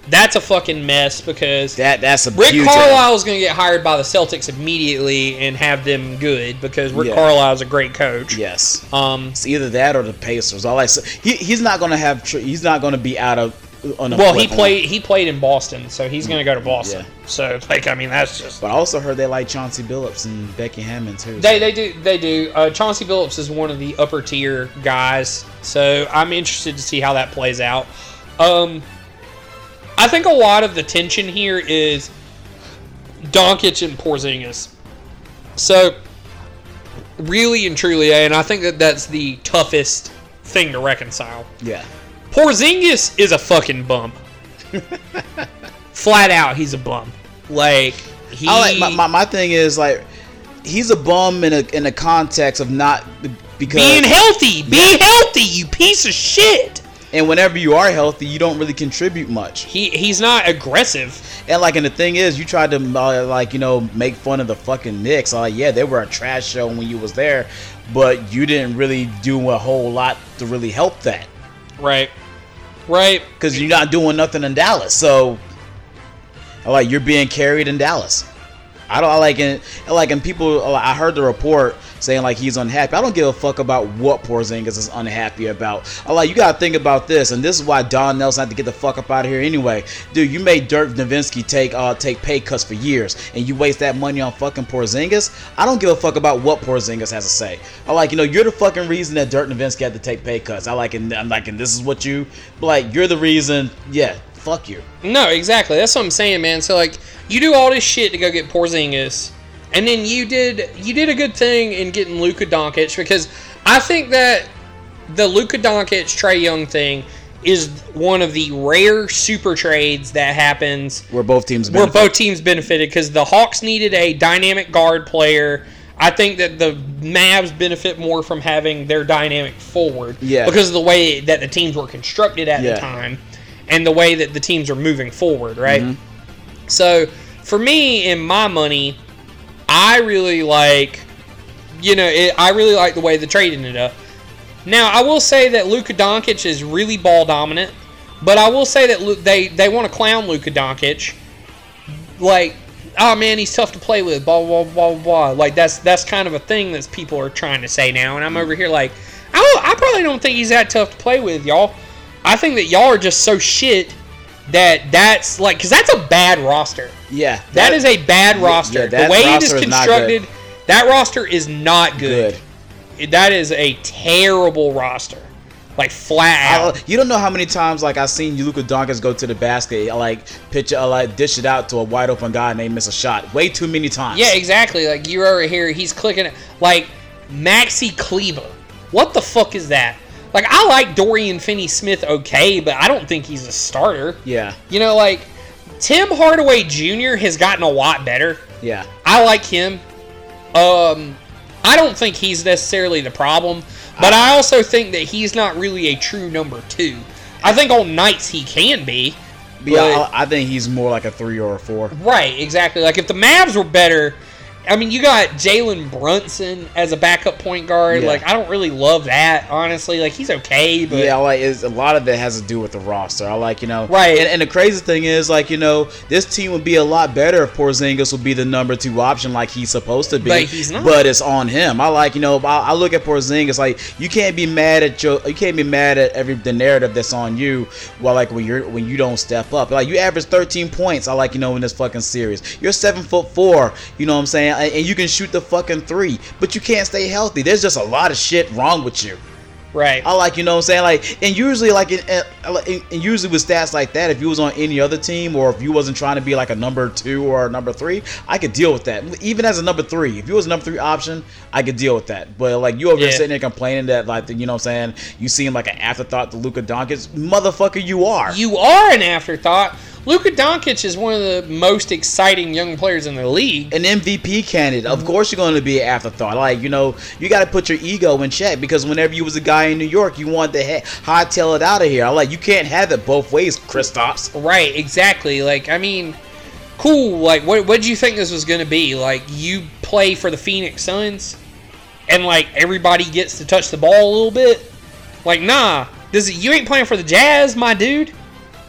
C: That's a fucking mess because
B: that that's a
C: Rick Carlisle is going to get hired by the Celtics immediately and have them good because Rick
B: Yeah.
C: Carlisle is a great coach.
B: Yes.
C: Um,
B: it's either that or the Pacers. All I say, he, he's not gonna have. He's not gonna be out of. On a
C: Well, he played he played in Boston, so he's going to go to Boston.
B: Yeah.
C: So like I mean that's just
B: But I also heard they like Chauncey Billups and Becky Hammon too.
C: They, they do they do. Uh, Chauncey Billups is one of the upper tier guys, so I'm interested to see how that plays out. Um, I think a lot of the tension here is Doncic and Porzingis. So really and truly, and I think that that's the toughest thing to reconcile.
B: Yeah.
C: Porzingis is a fucking bum. Flat out, he's a bum. Like he.
B: I like my, my, my thing is like he's a bum in a in a context of not because
C: Being healthy, be healthy, you piece of shit.
B: And whenever you are healthy, you don't really contribute much.
C: He he's not aggressive.
B: And like, and the thing is, you tried to uh, like you know make fun of the fucking Knicks. Like, yeah, they were a trash show when you was there, but you didn't really do a whole lot to really help that.
C: Right. Right.
B: Because you're not doing nothing in Dallas. So, like you're being carried in Dallas. I don't I like and like and people. I heard the report saying like he's unhappy. I don't give a fuck about what Porzingis is unhappy about. I like you gotta think about this, and this is why Don Nelson had to get the fuck up out of here anyway. Dude, you made Dirk Nowitzki take uh take pay cuts for years, and you waste that money on fucking Porzingis. I don't give a fuck about what Porzingis has to say. I like you know you're the fucking reason that Dirk Nowitzki had to take pay cuts. I like and I'm like and this is what you like. You're the reason. Yeah, fuck you.
C: No, exactly. That's what I'm saying, man. So like, you do all this shit to go get Porzingis, and then you did you did a good thing in getting Luka Doncic because I think that the Luka Doncic Trae Young thing is one of the rare super trades that happens
B: Where both teams
C: where both teams benefited because the Hawks needed a dynamic guard player. I think that the Mavs benefit more from having their dynamic forward
B: Yeah.
C: because of the way that the teams were constructed at
B: Yeah.
C: the time and the way that the teams are moving forward, right?
B: Mhm.
C: So for me, in my money, I really like you know, it, I really like the way the trade ended up. Now, I will say that Luka Doncic is really ball dominant, but I will say that they they want to clown Luka Doncic, like, oh man, he's tough to play with, blah blah blah blah. Like that's that's kind of a thing that people are trying to say now, and I'm over here like, I I probably don't think he's that tough to play with, y'all. I think that y'all are just so shit that that's like, cause that's a bad roster.
B: Yeah,
C: that is a bad roster.
B: yeah,
C: the
B: that
C: way it is
B: roster is
C: constructed, that roster is not good. That is a terrible roster. Like flat out.
B: I- you don't know how many times like I've seen Luka Doncic go to the basket, like pitch, uh, like dish it out to a wide open guy and they miss a shot. Way too many times.
C: Yeah, exactly. Like you're over here, he's clicking it. Like Maxi Kleber. What the fuck is that? Like I like Dorian Finney Smith okay, but I don't think he's a starter.
B: Yeah.
C: You know, like Tim Hardaway Jr. has gotten a lot better.
B: Yeah.
C: I like him. Um, I don't think he's necessarily the problem, but I also think that he's not really a true number two. I think on nights he can be.
B: But yeah, I, I think he's more like a three or a four.
C: Right, exactly. Like if the Mavs were better, I mean, you got Jalen Brunson as a backup point guard.
B: Yeah.
C: Like I don't really love that, honestly. Like he's okay, but
B: yeah, like a lot of it has to do with the roster. I like you know,
C: Right.
B: And, and the crazy thing is, like you know, this team would be a lot better if Porzingis would be the number two option, like he's supposed to be.
C: But he's not.
B: But it's on him. I like you know, I, I look at Porzingis like you can't be mad at your, you can't be mad at every the narrative that's on you. While like when you're when you don't step up, like you average 13 points. I like you know in this fucking series, you're seven foot four. You know what I'm saying, and, and you can shoot the fucking three, but you can't stay healthy. There's just a lot of shit wrong with you.
C: Right.
B: I like, you know what I'm saying? Like, and usually, like, in usually with stats like that, if you was on any other team or if you wasn't trying to be like a number two or a number three, I could deal with that. Even as a number three, if you was a number three option, I could deal with that. But like, you over there
C: Yeah.
B: sitting there complaining that, like, you know what I'm saying? You seem like an afterthought to Luka Doncic. Motherfucker, you are.
C: you are an afterthought. Luka Doncic is one of the most exciting young players in the league.
B: An MVP candidate. Of course, you're going to be an afterthought. Like you know, you got to put your ego in check because whenever you was a guy in New York, you wanted to ha- hightail it out of here. I like you can't have it both ways, Kristaps.
C: Right, exactly. Like, I mean, cool. Like, what what did you think this was going to be? Like, you play for the Phoenix Suns, and like everybody gets to touch the ball a little bit. Like, nah, this you ain't playing for the Jazz, my dude.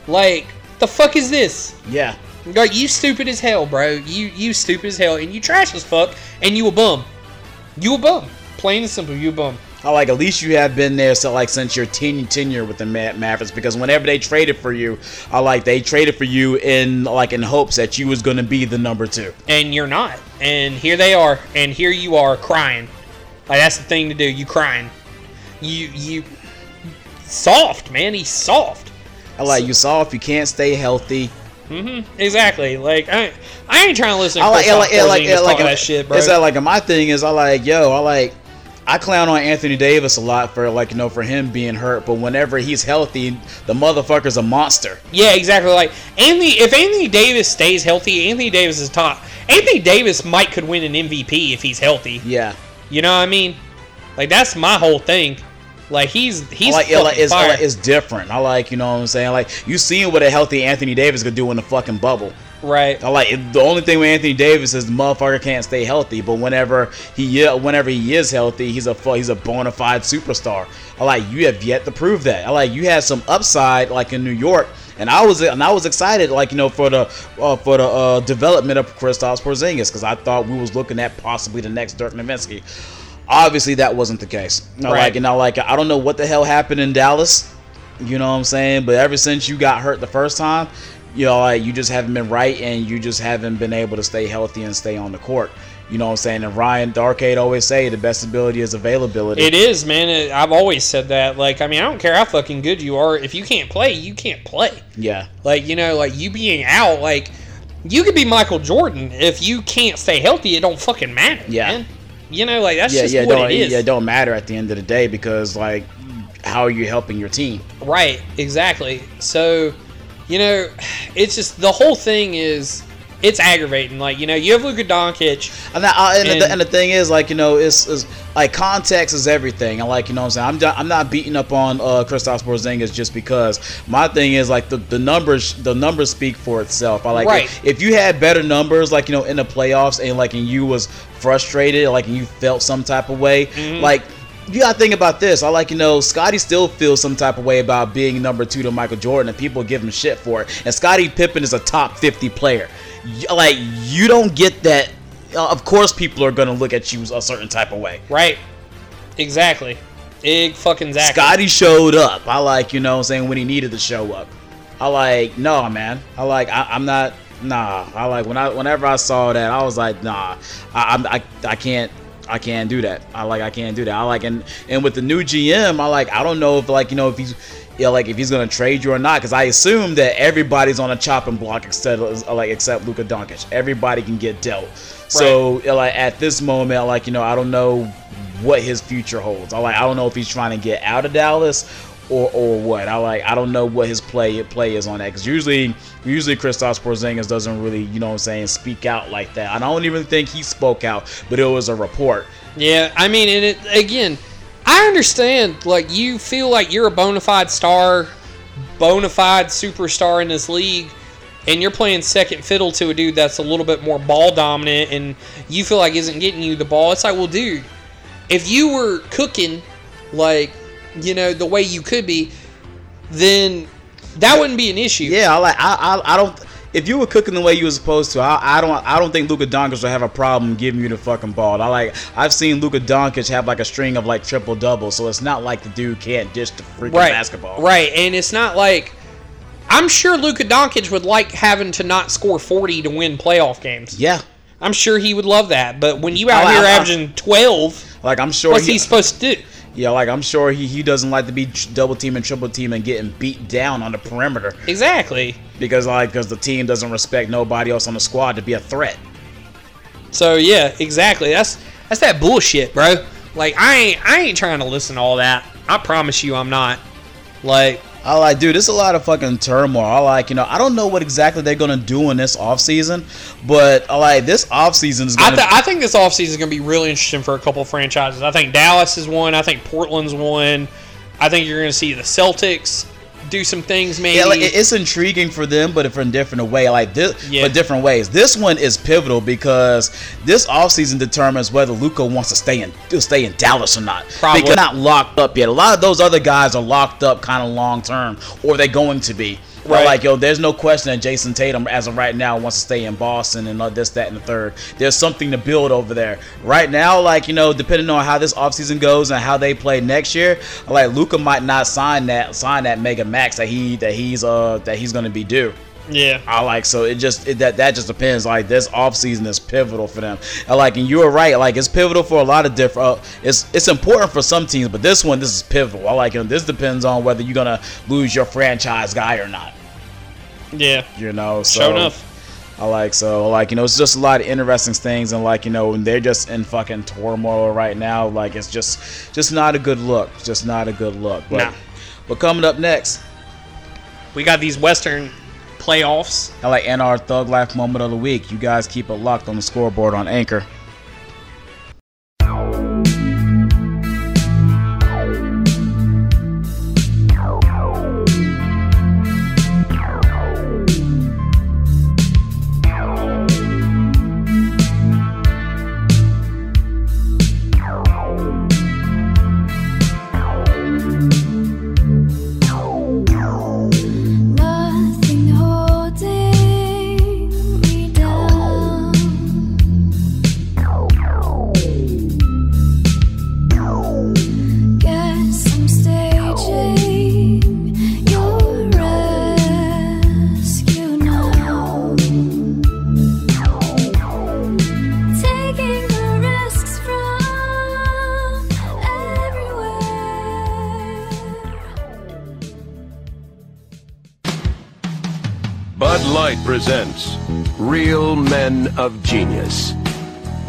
C: Like, the fuck is this?
B: Yeah.
C: Like, you stupid as hell, bro. You you stupid as hell, and you trash as fuck, and you a bum. You a bum. Plain and simple, you a bum.
B: I like at least you have been there so like since your ten- tenure with the Ma- Mavericks because whenever they traded for you, I like they traded for you in like in hopes that you was gonna be the number two.
C: and you're not. And here they are, and here you are crying. Like that's the thing to do. You crying. You you soft, man. He's soft.
B: I like you saw if you can't stay healthy.
C: hmm Exactly. Like I, I ain't trying to listen to
B: I like, I like, I like, I like,
C: that shit, bro.
B: It's that, like my thing is, I like, yo, I like, I clown on Anthony Davis a lot for like, you know, for him being hurt, but whenever he's healthy, the motherfucker's a monster.
C: Yeah, exactly. Like Anthony, if Anthony Davis stays healthy, Anthony Davis is top. Anthony Davis might could win an MVP if he's healthy.
B: Yeah.
C: You know what I mean? Like that's my whole thing. Like he's he's
B: I like,
C: fucking
B: it's, I
C: fire.
B: like, it's different. I like, you know what I'm saying? Like, you seen what a healthy Anthony Davis could do in the fucking bubble.
C: Right.
B: I like it, the only thing with Anthony Davis is the motherfucker can't stay healthy, but whenever he yeah, whenever he is healthy, he's a he's a bona fide superstar. I like you have yet to prove that. I like you had some upside like in New York, and I was and I was excited like you know for the uh, for the uh, development of Kristaps Porzingis because I thought we was looking at possibly the next Dirk Nowitzki. Obviously, that wasn't the case. I
C: Right.
B: like and I like I don't know what the hell happened in Dallas. You know what I'm saying? But ever since you got hurt the first time, you know, like you just haven't been right and you just haven't been able to stay healthy and stay on the court. You know what I'm saying? And Ryan Darkade always say the best ability is availability.
C: It is, man. I've always said that. Like, I mean, I don't care how fucking good you are. If you can't play, you can't play.
B: Yeah.
C: Like, you know, like you being out, like you could be Michael Jordan. If you can't stay healthy, it don't fucking matter.
B: Yeah.
C: Man. You know, like that's
B: yeah,
C: just
B: yeah,
C: what it is.
B: yeah, it don't matter at the end of the day because like how are you helping your team?
C: Right, exactly. So, you know, it's just the whole thing is it's aggravating. Like you know, you have Luka Doncic,
B: And, that, uh, and,
C: And-
B: the, and the thing is, like you know, it's, it's like context is everything. And like you know, what I'm saying I'm not, I'm not beating up on uh, Kristaps Porzingis just because. My thing is like the, the numbers the numbers speak for itself. I like
C: Right.
B: if, if you had better numbers, like you know, in the playoffs, and like and you was frustrated, like and you felt some type of way,
C: Mhm.
B: like. You gotta think about this. I like you know, Scotty still feels some type of way about being number two to Michael Jordan, and people give him shit for it. And Scottie Pippen is a top fifty player. Like you don't get that uh, of course people are gonna look at you a certain type of way.
C: right? Exactly. Big fucking exactly.
B: Scotty showed up. I like, you know what I'm saying, when he needed to show up. I like, no man. I like I, I'm not nah. I like when I whenever I saw that, I was like, nah. I I I can't I can't do that. I like I can't do that. I like and and with the new GM, I like I don't know if like you know if he's yeah, like if he's gonna trade you or not, because I assume that everybody's on a chopping block except like except Luka Doncic. Everybody can get dealt. So yeah, like at this moment, like you know, I don't know what his future holds. I like I don't know if he's trying to get out of Dallas or or what. I like I don't know what his play play is on that because usually usually Kristaps Porzingis doesn't really you know what I'm saying speak out like that. I don't even think he spoke out, but it was a report.
C: Yeah, I mean, and it again, I understand. Like, you feel like you're a bona fide star, bona fide superstar in this league, and you're playing second fiddle to a dude that's a little bit more ball dominant, and you feel like isn't getting you the ball. It's like, well, dude, if you were cooking, like, you know, the way you could be, then that wouldn't be an issue.
B: Yeah, I like I I, I don't. If you were cooking the way you were supposed to, I, I don't I don't think Luka Doncic would have a problem giving you the fucking ball. I like I've seen Luka Doncic have like a string of like triple doubles, so it's not like the dude can't dish the freaking
C: right,
B: basketball.
C: Right, and it's not like I'm sure Luka Doncic would like having to not score 40 to win playoff games.
B: Yeah.
C: I'm sure he would love that. But when you out
B: I-
C: here
B: I-
C: averaging 12,
B: Like I'm sure
C: what's he supposed to do?
B: Yeah, like I'm sure he, he doesn't like to be double team and triple team and getting beat down on the perimeter
C: Exactly.
B: Because like because the team doesn't respect nobody else on the squad to be a threat.
C: So yeah, exactly. That's that's that bullshit, bro. Like I ain't I ain't trying to listen to all that. I promise you I'm not. Like
B: I like, dude, there's a lot of fucking turmoil. I like, you know, I don't know what exactly they're gonna do in this offseason, but I like this offseason is
C: I,
B: gonna.
C: th- I think this offseason is going to be really interesting for a couple of franchises. I think Dallas is one. I think Portland's one. I think you're going to see the Celtics do some things maybe.
B: yeah, like it's intriguing for them, but in a different way. Like this,
C: Yeah.
B: but different ways. This one is pivotal because this offseason determines whether Luka wants to stay in to stay in Dallas or not.
C: Probably.
B: Because not locked up yet. A lot of those other guys are locked up kind of long term, or they're going to be. Right. Like yo, there's no question that Jayson Tatum, as of right now, wants to stay in Boston and all this, that, and the third. There's something to build over there. Right now, like you know, depending on how this offseason goes and how they play next year, like Luka might not sign that sign that mega max that he that he's uh that he's gonna be due.
C: Yeah.
B: I like so it just it, that that just depends. Like this offseason is pivotal for them. And like and you were right. Like it's pivotal for a lot of different. Uh, it's it's important for some teams, but this one this is pivotal. I like it. This depends on whether you're gonna lose your franchise guy or not.
C: Yeah.
B: You know. So
C: Sure enough.
B: I like so like you know it's just a lot of interesting things and like you know when they're just in fucking turmoil right now. Like it's just just not a good look. Just not a good look. But
C: Nah.
B: but coming up next.
C: We got these Western playoffs.
B: LA our Thug Life moment of the week. You guys keep it locked on the scoreboard on Anchor.
R: Presents Real Men of Genius.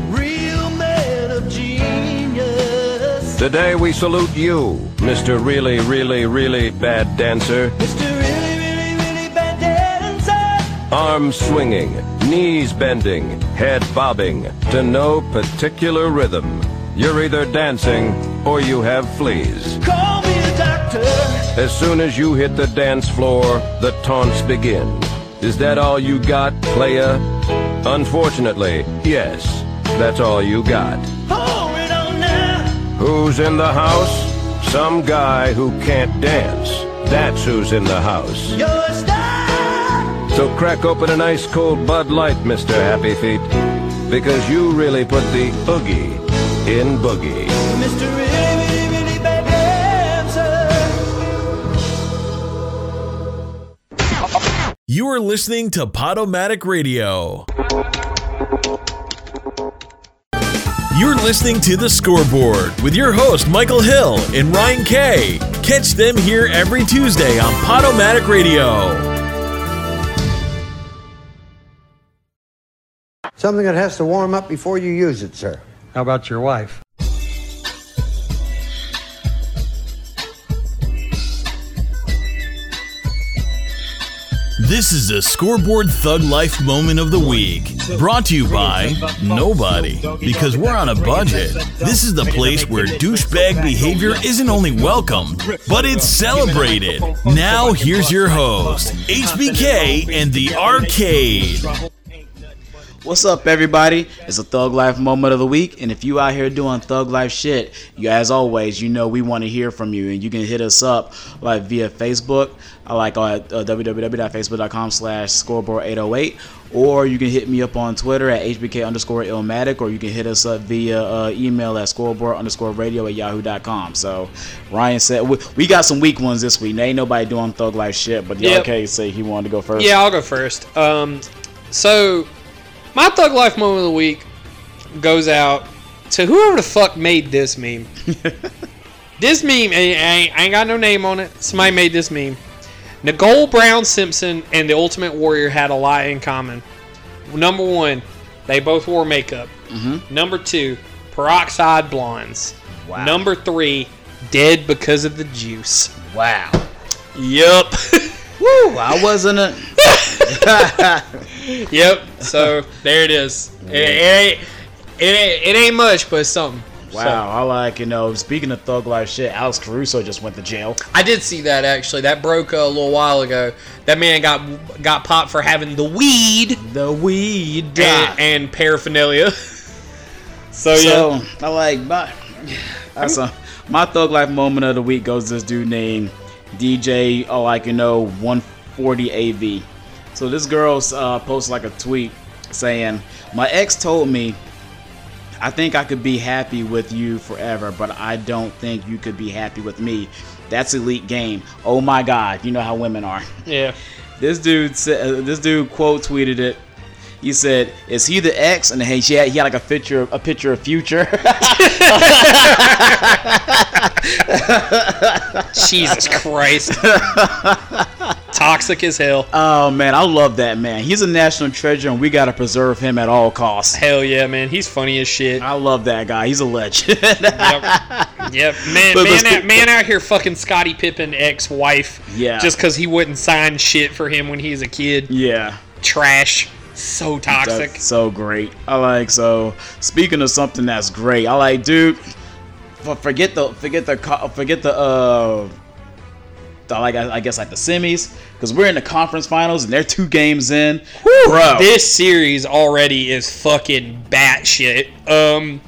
A: Real man of genius.
R: Today we salute you, Mr. Really, Really, Really Bad Dancer.
A: Mr. Really, really, really bad dancer.
R: Arms swinging, knees bending, head bobbing, to no particular rhythm. You're either dancing or you have fleas.
A: Call me a doctor.
R: As soon as you hit the dance floor, the taunts begin. Is that all you got, playa? Unfortunately, yes, that's all you got. Who's in the house? Some guy who can't dance. That's who's in the house. So crack open an ice cold Bud Light, Mr. Happy Feet, because you really put the oogie in boogie.
P: You are listening to Podomatic Radio. You're listening to The Scoreboard with your host, Michael Hill and Ryan Kay. Catch them here every Tuesday on Podomatic Radio.
S: Something that has to warm up before you use it, sir.
T: How about your wife?
P: This is the Scoreboard Thug Life Moment of the Week. Brought to you by Nobody. Because we're on a budget. This is the place where douchebag behavior isn't only welcome, but it's celebrated. Now, here's your host, HBK and the Arcade.
B: What's up, everybody? It's a Thug Life moment of the week, and if you out here doing Thug Life shit, you as always, you know we want to hear from you, and you can hit us up like via Facebook, I like uh, at uh, www.facebook.com/slash scoreboard 808, or you can hit me up on Twitter at hbk underscore illmatic, or you can hit us up via uh, email at scoreboard underscore radio at yahoo.com. So Ryan said we, we got some weak ones this week. There ain't nobody doing Thug Life shit, but the
C: Yep.
B: say he wanted to go first.
C: Yeah, I'll go first. Um, so my thug life moment of the week goes out to whoever the fuck made this meme. this meme, I ain't, I ain't got no name on it. Somebody made this meme. Nicole Brown Simpson and the Ultimate Warrior had a lot in common. Number one, they both wore makeup.
B: Mm-hmm.
C: Number two, peroxide blondes.
B: Wow.
C: Number three, dead because of the juice.
B: Wow.
C: Yup.
B: Woo! I wasn't a.
C: yep. So there it is. It, it ain't it ain't it ain't much, but it's something.
B: Wow, I like you know. Speaking of thug life shit, Alex Caruso just went to jail.
C: I did see that actually. That broke uh, a little while ago. That man got got popped for having the weed,
B: the weed,
C: and, and paraphernalia. so,
B: So
C: yeah,
B: I like my. That's a, my thug life moment of the week goes to this dude named DJ. Oh, like you know, 140 AV. So this girl uh, posted like a tweet saying, "My ex told me." I think I could be happy with you forever, but I don't think you could be happy with me. That's elite game. Oh my God, you know how women are.
C: yeah.
B: This dude said, uh, this dude quote tweeted it. He said, "Is he the ex?" And hey, she had, he had like a picture, a picture of Future.
C: Jesus Christ. Toxic as hell.
B: Oh man, I love that man. He's a national treasure, and we gotta preserve him at all costs.
C: Hell yeah, man. He's funny as shit.
B: I love that guy. He's a legend.
C: yep. Yep. Man,
B: But- but
C: man,
B: spe-
C: out, man out here fucking Scottie Pippen ex-wife.
B: Yeah.
C: Just because he wouldn't sign shit for him when he was a kid.
B: yeah.
C: Trash. So toxic.
B: That's so great. I like so. Speaking of something that's great, I like, dude. For, forget the forget the forget the uh. Like I, I guess like the semis because we're in the conference finals and they're two games in. Bro,
C: This series already is fucking batshit. Um,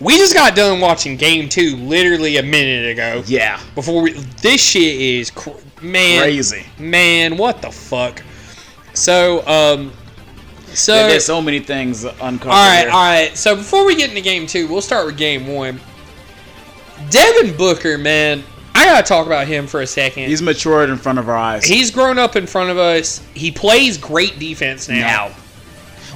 C: we just got done watching game two literally a minute ago.
B: Yeah.
C: Before we, this shit is cr- man
B: Crazy.
C: Man, what the fuck? So um, so
B: There- there's so many things uncovered.
C: all right,
B: here.
C: all right. So before we get into game two, we'll start with game one. Devin Booker, man, I gotta talk about him for a second.
B: He's matured in front of our eyes.
C: He's grown up in front of us. He plays great defense now.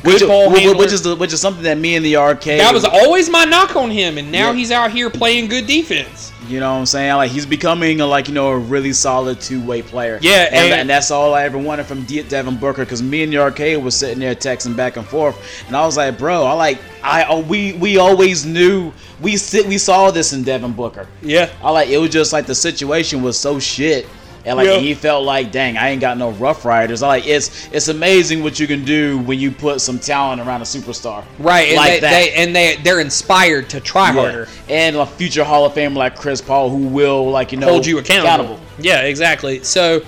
B: Now.
C: Good
B: which,
C: ball
B: which,
C: handler.
B: which is the, which is something that me in the arcade.
C: That was always my knock on him, and now
B: Yeah.
C: he's out here playing good defense.
B: You know what I'm saying? Like he's becoming a, like you know a really solid two way player.
C: Yeah,
B: and,
C: and-
B: and that's all I ever wanted from De- Devin Booker. Because me and the arcade was sitting there texting back and forth, and I was like, bro, I like I oh, we we always knew we sit we saw this in Devin Booker.
C: Yeah.
B: I like it was just like the situation was so shit And like
C: Yeah.
B: he felt like, dang, I ain't got no Rough Riders. Like it's it's amazing what you can do when you put some talent around a superstar.
C: Right, and
B: like
C: they,
B: that.
C: they and they they're inspired to try
B: Yeah.
C: harder.
B: And a future Hall of Famer like Chris Paul, who will like you know
C: hold you accountable. Yeah, exactly. So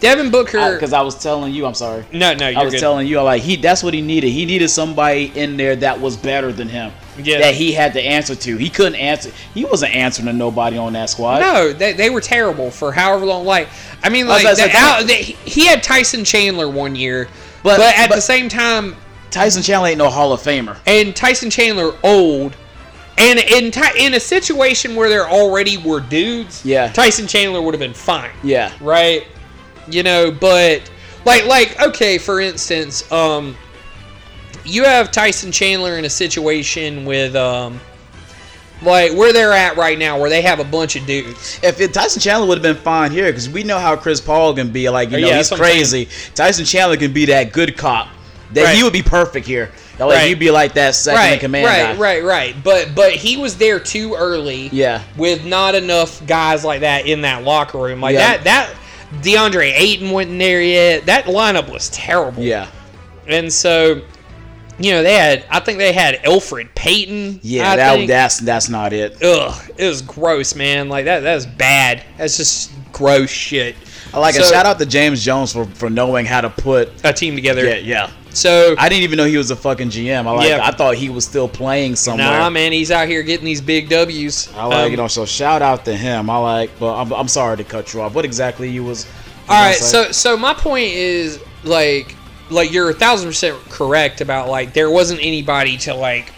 C: Devin Booker
B: Because I, was telling you, I'm sorry.
C: No, no,
B: I
C: you're
B: was
C: good.
B: telling you, like he, that's what he needed. He needed somebody in there that was better than him.
C: Yeah.
B: That he had to answer to. He couldn't answer. He wasn't answering to nobody on that squad.
C: No, they, they were terrible for however long. Like, I mean, like
B: about to
C: the
B: say,
C: out, they, he had Tyson Chandler one year, but,
B: But-
C: at
B: but-
C: the same time,
B: Tyson Chandler ain't no Hall of Famer.
C: and Tyson Chandler old, and in Ty- in a situation where there already were dudes,
B: Yeah.
C: Tyson Chandler would have been fine,
B: Yeah.
C: right? You know, but like like okay, for instance, um, you have Tyson Chandler in a situation with um. Like where they're at right now, where they have a bunch of dudes.
B: If it, Tyson Chandler would have been fine here, because we know how Chris Paul can be. Like you know,
C: yeah,
B: he's
C: that's what I'm
B: crazy. Tyson Chandler can be that good cop. That
C: Right.
B: he would be perfect here. Like
C: Right.
B: he'd be like that second in command
C: right,
B: guy.
C: right, right. But but he was there too early.
B: Yeah.
C: With not enough guys like that in that locker room. Like
B: Yeah.
C: that that DeAndre Ayton wasn't there yet. That lineup was terrible.
B: Yeah.
C: And so, you know, they had I think they had Elfrid Payton.
B: Yeah, that, that's that's not it.
C: Ugh, it was gross, man. Like that that's bad. That's just gross shit.
B: I like it.
C: So-
B: Shout out to James Jones for, for knowing how to put
C: a team together.
B: Yeah, yeah.
C: So
B: I didn't even know he was a fucking GM. I like.
C: Yeah.
B: I thought he was still playing somewhere.
C: Nah, man, he's out here getting these big W's.
B: I like
C: Um,
B: you know. So shout out to him. I like. But I'm, I'm sorry to cut you off. What exactly you was?
C: All
B: you
C: right, so so my point is like like you're a thousand percent correct about like there wasn't anybody to like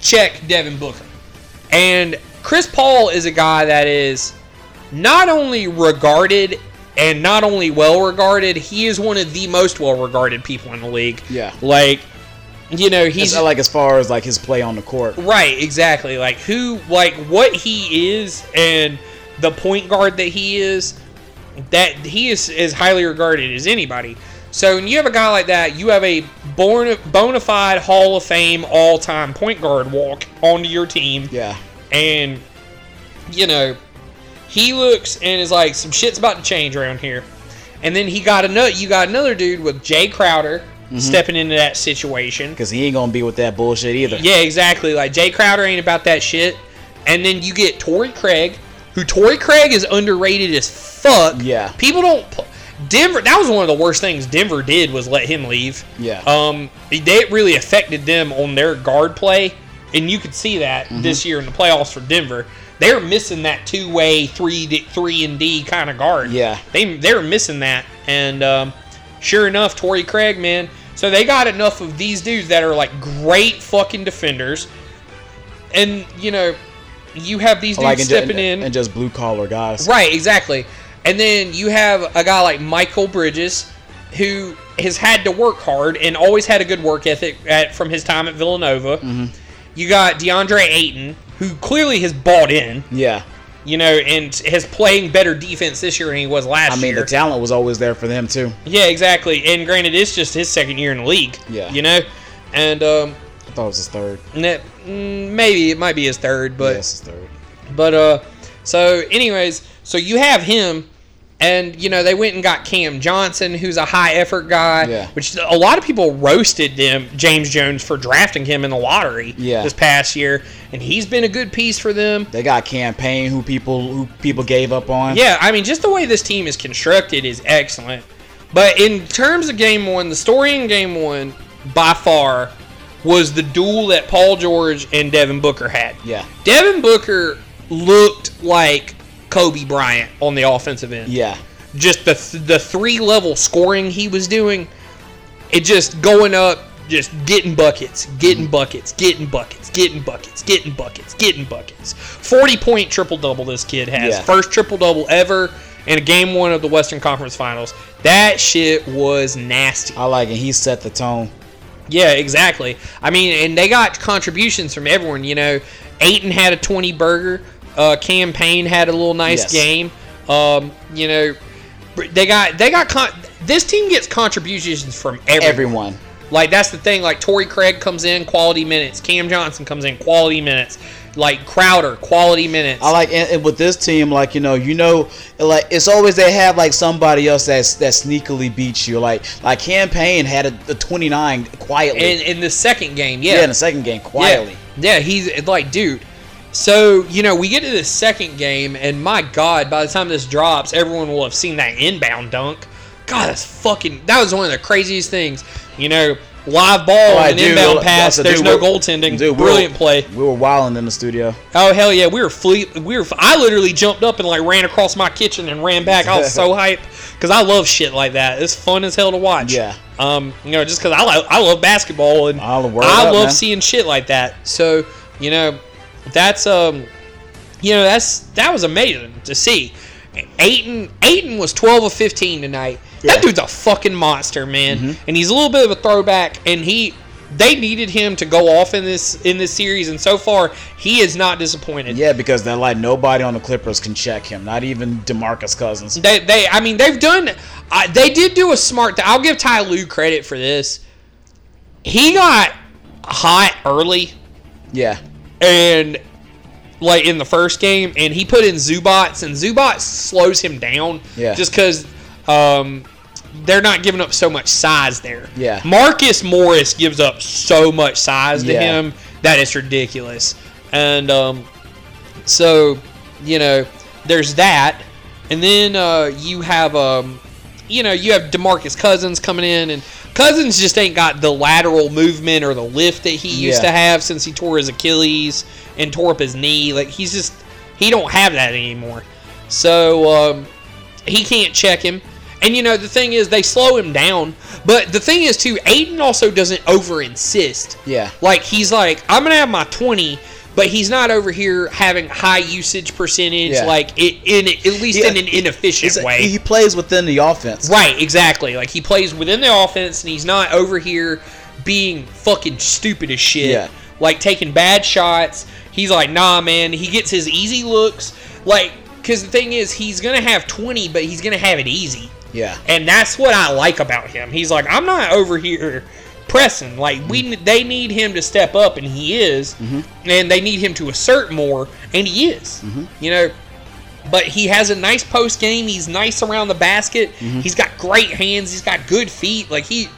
C: check Devin Booker, and Chris Paul is a guy that is not only regarded and not only well regarded, he is one of the most well regarded people in the league.
B: Yeah.
C: Like, you know, he's
B: It's like as far as like his play on the court.
C: Right, exactly. Like who, like what he is, and the point guard that he is, that he is as highly regarded as anybody. So when you have a guy like that, you have a born bona fide Hall of Fame all time point guard walk onto your team.
B: Yeah.
C: And you know, he looks and is like some shit's about to change around here. And then he got another. You got another dude with Jae Crowder
B: Mhm.
C: stepping into that situation.
B: Because he ain't gonna be with that bullshit either.
C: Yeah, exactly. Like Jae Crowder ain't about that shit. And then you get Torrey Craig, who Torrey Craig is underrated as fuck.
B: Yeah.
C: People don't. pl- Denver. That was one of the worst things Denver did was let him leave.
B: Yeah.
C: Um, it really affected them on their guard play, and you could see that
B: Mhm.
C: this year in the playoffs for Denver. They're missing that two way three D, three and D kind of guard.
B: Yeah.
C: They they were missing that, and um, sure enough, Torrey Craig, man. So they got enough of these dudes that are like great fucking defenders, and you know, you have these dudes
B: Like
C: stepping in.
B: and just blue collar guys.
C: Right, exactly. And then you have a guy like Mikal Bridges, who has had to work hard and always had a good work ethic at, from his time at Villanova.
B: Mm-hmm.
C: You got DeAndre Ayton, who clearly has bought in,
B: Yeah.
C: you know, and has playing better defense this year than he was last year.
B: I mean,
C: year.
B: the talent was always there for them too.
C: yeah, exactly. And granted, it's just his second year in the league.
B: Yeah.
C: You know, and um,
B: I thought it was his third.
C: mm, maybe it might be his third, but
B: yes, his third.
C: but uh, so anyways, so you have him, and you know they went and got Cam Johnson, who's a high effort guy.
B: Yeah.
C: Which a lot of people roasted them, James Jones for drafting him in the lottery.
B: Yeah.
C: This past year, and he's been a good piece for them.
B: They got Cam Payne who people who people gave up on.
C: Yeah, I mean, just the way this team is constructed is excellent. But in terms of game one, the story in game one, by far, was the duel that Paul George and Devin Booker had.
B: Yeah.
C: Devin Booker looked like Kobe Bryant on the offensive end.
B: Yeah.
C: Just the the three level scoring he was doing, it just going up, just getting buckets, getting buckets, getting buckets, getting buckets, getting buckets, getting buckets. Forty point triple double this kid has.
B: Yeah.
C: First triple double ever in a game one of the Western Conference Finals. That shit was nasty.
B: I like it. He set the tone.
C: Yeah, exactly. I mean, and they got contributions from everyone. You know, Ayton had a 20 burger. Uh, Cam Payne had a little nice
B: Yes.
C: game. Um, you know, they got they got con- this team gets contributions from everyone.
B: Everyone.
C: Like that's the thing. Like Torrey Craig comes in quality minutes. Cam Johnson comes in quality minutes. Like Crowder, quality minutes.
B: I like and, and with this team, like you know, you know, like it's always they have like somebody else that's that sneakily beats you. Like like Cam Payne had a, a 29 quietly
C: in in the second game, yeah.
B: Yeah, in the second game quietly.
C: Yeah, yeah, he's like, dude. So you know, we get to the second game, and my God, by the time this drops, everyone will have seen that inbound dunk. God, that's fucking. That was one of the craziest things. You know, live ball
B: Oh,
C: and
B: do.
C: inbound
B: I
C: pass. There's
B: dude,
C: no
B: we-
C: goaltending.
B: dude, we
C: Brilliant
B: were-
C: play.
B: We were wilding in the studio.
C: Oh hell yeah, we were fleet. We were. I literally jumped up and like ran across my kitchen and ran back. I was so hyped because I love shit like that. It's fun as hell to watch.
B: Yeah.
C: Um, you know, just because I love I love basketball and I
B: word
C: love
B: up,
C: seeing shit like that. So you know, that's um, you know that's that was amazing to see. Ayton Ayton was twelve of fifteen tonight. That dude's a fucking monster, man,
B: Mm-hmm.
C: and he's a little bit of a throwback. And he they needed him to go off in this in this series, and so far he is not disappointed.
B: Yeah, because they're like nobody on the Clippers can check him. Not even Demarcus Cousins.
C: They, they, I mean, they've done. Uh, they did do a smart. I'll give Ty Lue credit for this. He got hot early,
B: Yeah.
C: And like in the first game, and he put in Zubac, and Zubac slows him down.
B: Yeah.
C: Just because um, they're not giving up so much size there.
B: Yeah.
C: Marcus Morris gives up so much size to
B: Yeah.
C: him that it's ridiculous. And um, so, you know, there's that. And then uh, you have, um, you know, you have Demarcus Cousins coming in, and Cousins just ain't got the lateral movement or the lift that he used
B: Yeah.
C: to have since he tore his Achilles and tore up his knee. Like he's just he don't have that anymore. So um, he can't check him. And you know the thing is they slow him down. But the thing is too, Ayton also doesn't over insist.
B: Yeah.
C: Like he's like, I'm gonna have my 20, but he's not over here having high usage percentage.
B: Yeah.
C: Like it in at least
B: Yeah,
C: in an inefficient way.
B: He plays within the offense.
C: Right, exactly. Like he plays within the offense, and he's not over here being fucking stupid as shit.
B: Yeah.
C: Like taking bad shots. He's like, nah, man. He gets his easy looks. Like, because the thing is, he's gonna have 20, but he's gonna have it easy.
B: Yeah.
C: And that's what I like about him. He's like, I'm not over here pressing. Like we, mm-hmm. they need him to step up, and he is. Mm-hmm. And they need him to assert more, and he is. Mm-hmm. You know. But he has a nice post game. He's nice around the basket. He's got great hands. He's got good feet. Like he,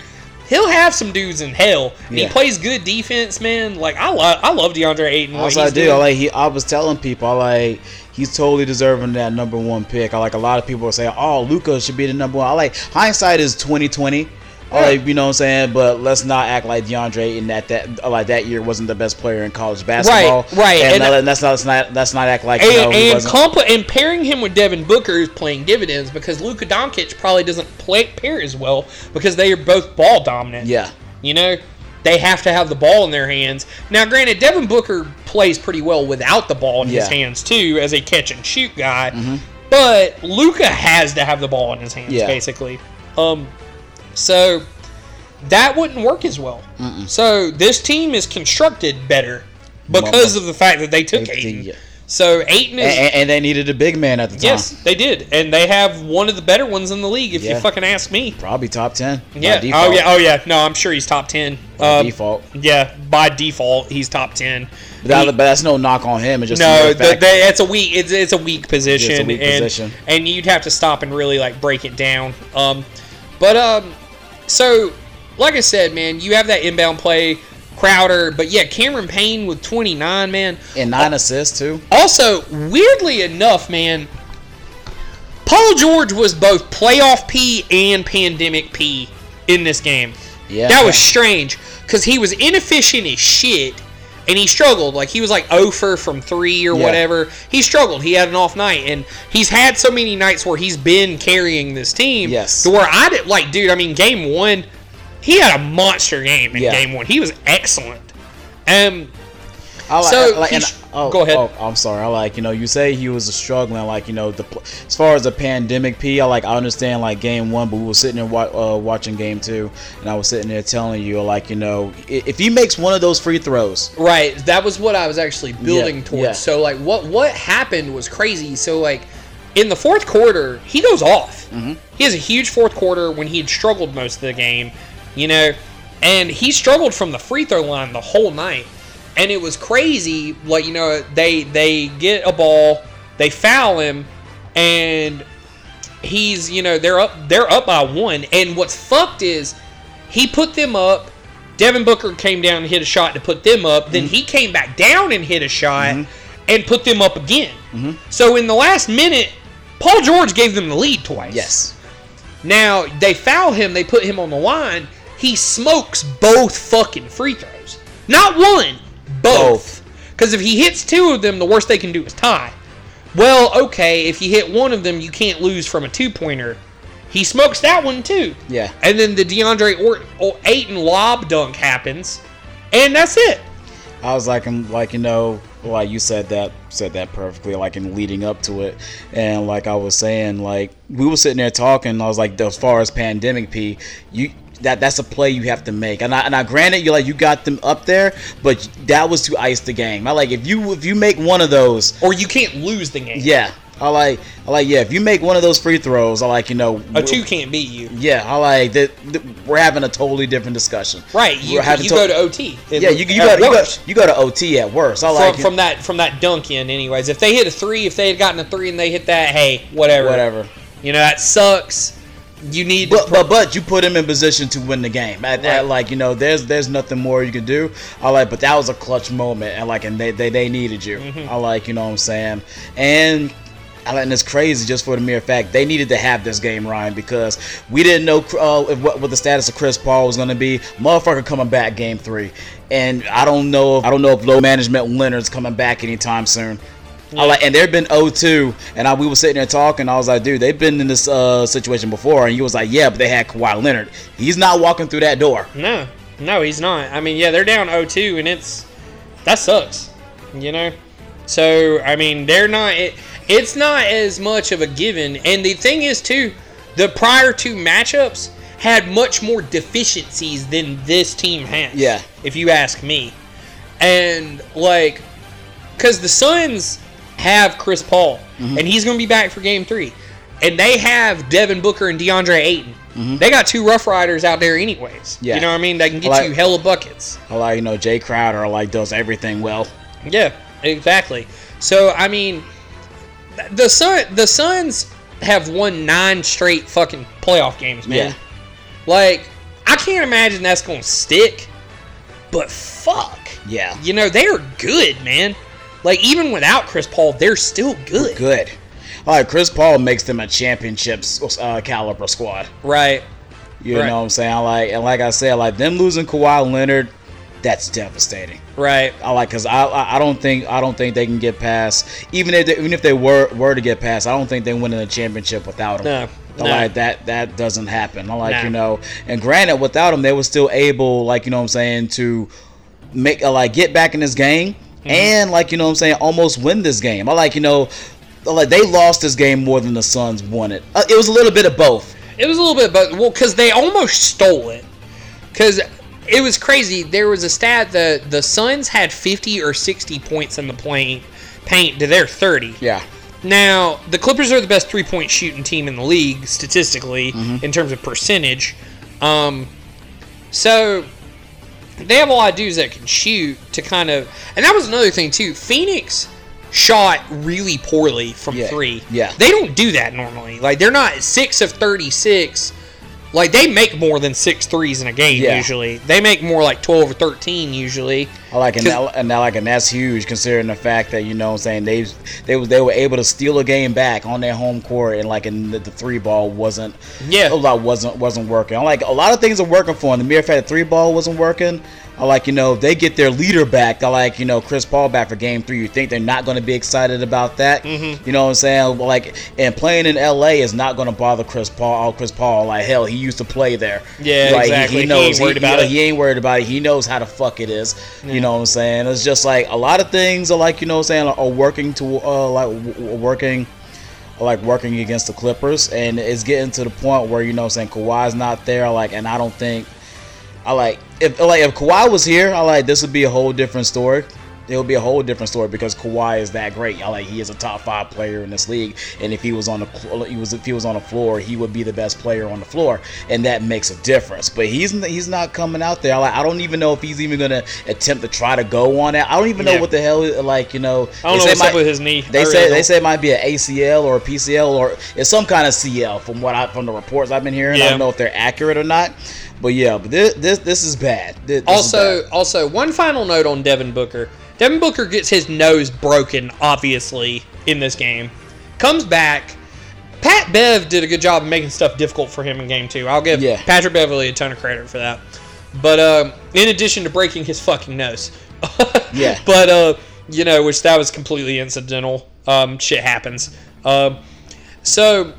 C: he'll have some dudes in hell. And
B: Yeah.
C: He plays good defense, man. Like I love, I love DeAndre Ayton.
B: Also, I do. I like. He. I was telling people. I like. He's totally deserving that number one pick. I like. A lot of people saying, "Oh, Luka should be the number one." I like. Hindsight is twenty twenty. Like. You know what I'm saying? But let's not act like DeAndre Ayton that that like that year wasn't the best player in college basketball.
C: right.
B: And,
C: And-
B: that- that's not. Let's not. Let's not act like you
C: and,
B: know
C: and, and pairing him with Devin Booker is playing dividends because Luka Doncic probably doesn't play pair as well because they are both ball dominant.
B: Yeah.
C: You know, they have to have the ball in their hands. Now, granted, Devin Booker plays pretty well without the ball in his
B: Yeah. Mm-hmm.
C: hands too, as a catch and shoot guy. But Luka has to have the ball in his hands,
B: Yeah.
C: basically. Um, so that wouldn't work as well. So this team is constructed better because of the fact that they took Ayton. So Ayton
B: And,
C: is
B: and- and they needed a big man at the time.
C: yes, they did, and they have one of the better ones in the league. If
B: Yeah.
C: you fucking ask me.
B: Probably top ten.
C: Yeah. Oh yeah. Oh yeah. No, I'm sure he's top ten.
B: By
C: Um,
B: default.
C: Yeah, by default, he's top ten.
B: But, that-
C: He-
B: but that's no knock on him. It's just
C: no, the, they, it's a weak. It's, it's a weak position,
B: It's a weak
C: and,
B: position.
C: and you'd have to stop and really like break it down. Um, but um, so like I said, man, you have that inbound play, Crowder, but yeah, Cameron Payne with 29, man,
B: and nine assists too.
C: also, weirdly enough, man, Paul George was both playoff P and pandemic P in this game.
B: Yeah.
C: That was strange because he was inefficient as shit and he struggled. Like he was like over from three or
B: Yeah.
C: whatever. He struggled. He had an off night and he's had so many nights where he's been carrying this team.
B: Yes.
C: To where I did like, dude, I mean, game one, he had a monster game in
B: Yeah.
C: game one. He was excellent. Um,
B: I like,
C: So,
B: I like-
C: sh-
B: oh,
C: go ahead.
B: Oh, I'm sorry. I like you know you say he was struggling like you know the as far as the pandemic P. I like I understand like game one, but we were sitting there wa- uh, watching game two, and I was sitting there telling you like you know if he makes one of those free throws,
C: Right. That was what I was actually building
B: Yeah,
C: towards.
B: yeah.
C: So like what what happened was crazy. So like in the fourth quarter, he goes off.
B: Mm-hmm.
C: He has a huge fourth quarter when he had struggled most of the game, you know, and he struggled from the free throw line the whole night. And it was crazy. Like you know, they they get a ball, they foul him, and he's you know they're up they're up by one. And what's fucked is he put them up. Devin Booker came down and hit a shot to put them up. Then mm-hmm. he came back down and hit a shot mm-hmm. and put them up again. Mm-hmm. So in the last minute, Paul George gave them the lead twice.
B: Yes.
C: Now they foul him. They put him on the line. He smokes both fucking free throws. Not one, both. Because if he hits two of them, the worst they can do is tie. Well, okay, if you hit one of them, you can't lose from a two pointer. He smokes that one too.
B: Yeah.
C: And then the DeAndre or- or Ayton lob dunk happens, and that's it.
B: I was like, I'm like you know, like you said that said that perfectly, like in leading up to it, and like I was saying, like we were sitting there talking. I was like, as far as pandemic P, you that that's a play you have to make. And I, and I granted you like you got them up there, but that was to ice the game. I like if you if you make one of those,
C: or you can't lose the game.
B: Yeah. I like, I like, yeah. If you make one of those free throws, I like, you know,
C: A two can't beat you.
B: Yeah, I like that. We're having a totally different discussion.
C: Right, you, you
B: to-
C: go to OT.
B: Yeah, you, you go, you go you go to OT at worst. I like
C: from, from that from that dunk in. Anyways, if they hit a three, if they had gotten a three and they hit that, hey, whatever,
B: Whatever.
C: You know that sucks. You need,
B: But, but but you put him in position to win the game. At, at, like you know, there's there's nothing more you can do. I like, but that was a clutch moment, and like, and they they, they needed you.
C: Mhm.
B: I like, you know what I'm saying, and. I like, and it's crazy just for the mere fact they needed to have this game, Ryan, because we didn't know uh, if, what, what the status of Chris Paul was going to be. Motherfucker coming back game three, and I don't know. If, I don't know if load management Leonard's coming back anytime soon. I like, and they've been 0-2, and I, we were sitting there talking. I was like, dude, they've been in this uh, situation before, and he was like, yeah, but they had Kawhi Leonard. He's not walking through that door.
C: No, no, he's not. I mean, yeah, they're down 0-2, and it's that sucks. You know, so I mean, they're not. It, it's not as much of a given. And the thing is, too, the prior two matchups had much more deficiencies than this team has.
B: Yeah.
C: if you ask me. And like, because the Suns have Chris Paul,
B: Mm-hmm.
C: and he's going to be back for Game Three, and they have Devin Booker and DeAndre Ayton. They got two Rough Riders out there, anyways.
B: Mm-hmm. Yeah.
C: You know what I mean? They can get
B: Like-
C: you hella buckets.
B: I like, you know, Jae Crowder like does everything well.
C: Yeah, exactly. So I mean, the Sun, the Suns have won nine straight fucking playoff games, man.
B: Yeah.
C: Like I can't imagine that's gonna stick, but fuck,
B: Yeah.
C: you know they're good, man. Like even without Chris Paul, they're still good.
B: Good. All right, Chris Paul makes them a championship uh, caliber squad.
C: Right.
B: You
C: Right.
B: know what I'm saying? Like, and like I said, like them losing Kawhi Leonard, that's devastating.
C: Right.
B: I like because I, I don't think I don't think they can get past even if they, even if they were were to get past, I don't think they win in a championship without him.
C: No, no.
B: like that that doesn't happen. I like
C: No.
B: you know, and granted, without him, they were still able, like you know what I'm saying, to make uh, like get back in this game
C: Mm-hmm.
B: and like you know what I'm saying, almost win this game. I like you know, like they lost this game more than the Suns won it. Uh, it was a little bit of both.
C: It was a little bit, but well, because they almost stole it. Because it was crazy. There was a stat that the Suns had 50 or 60 points in the paint, paint to their 30.
B: Yeah.
C: Now the Clippers are the best three-point shooting team in the league statistically in terms of percentage. Um, so they have a lot of dudes that can shoot to kind of, and that was another thing too. Phoenix shot really poorly from
B: Yeah,
C: three.
B: yeah.
C: they don't do that normally. Like they're not six of thirty-six. Like they make more than six threes in a game
B: Yeah.
C: usually. They make more like twelve or thirteen usually.
B: I like and that, and that like and that's huge considering the fact that you know what I'm saying they they they were able to steal a game back on their home court and like and the, the three ball wasn't
C: Yeah.
B: a lot wasn't wasn't working. I like a lot of things are working for them. The mere fact that three ball wasn't working. I like you know if they get their leader back. I like you know Chris Paul back for game three. You think they're not going to be excited about that?
C: Mhm.
B: You know what I'm saying? Like and playing in LA is not going to bother Chris Paul. All Chris Paul like hell he used to play there.
C: Yeah,
B: Like,
C: exactly. He
B: knows
C: ain't worried about
B: he,
C: it.
B: He ain't worried about it. He knows how the fuck it is. You know what I'm saying? It's just like a lot of things are like you know what I'm saying are working to uh, like working like working against the Clippers and it's getting to the point where you know saying Kawhi's not there like and I don't think I like if like if Kawhi was here I like this would be a whole different story it would be a whole different story because Kawhi is that great. I like he is a top five player in this league, and if he was on the he was if he was on the floor, he would be the best player on the floor, and that makes a difference. But he's he's not coming out there. I Like I don't even know if he's even gonna attempt to try to go on that. I don't even know
C: Yeah.
B: what the hell like you know.
C: I don't know what's
B: it
C: up with his knee.
B: They say
C: really
B: they say it might be an ACL or a PCL or it's some kind of CL from what I from the reports I've been hearing. I don't know if they're accurate or not. But yeah, but this this, this is bad. This- this is
C: Also,
B: bad.
C: also one final note on Devin Booker. Devin Booker gets his nose broken, obviously, in this game. Comes back. Pat Bev did a good job of making stuff difficult for him in game two. I'll give
B: Yeah.
C: Patrick Beverley a ton of credit for that. But um, in addition to breaking his fucking nose,
B: yeah.
C: but uh, you know, which that was completely incidental. Um, shit happens. Um, so,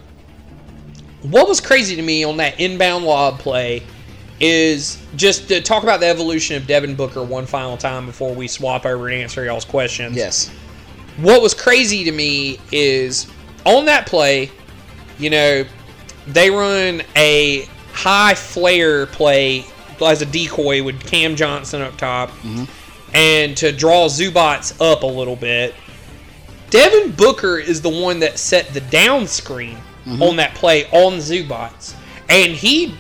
C: what was crazy to me on that inbound lob play is just to talk about the evolution of Devin Booker one final time before we swap over and answer y'all's questions.
B: Yes.
C: What was crazy to me is on that play, you know, they run a high flare play as a decoy with Cam Johnson up top and to draw Zubac up a little bit. Devin Booker is the one that set the down screen
B: Mhm.
C: on that play on Zubac. And he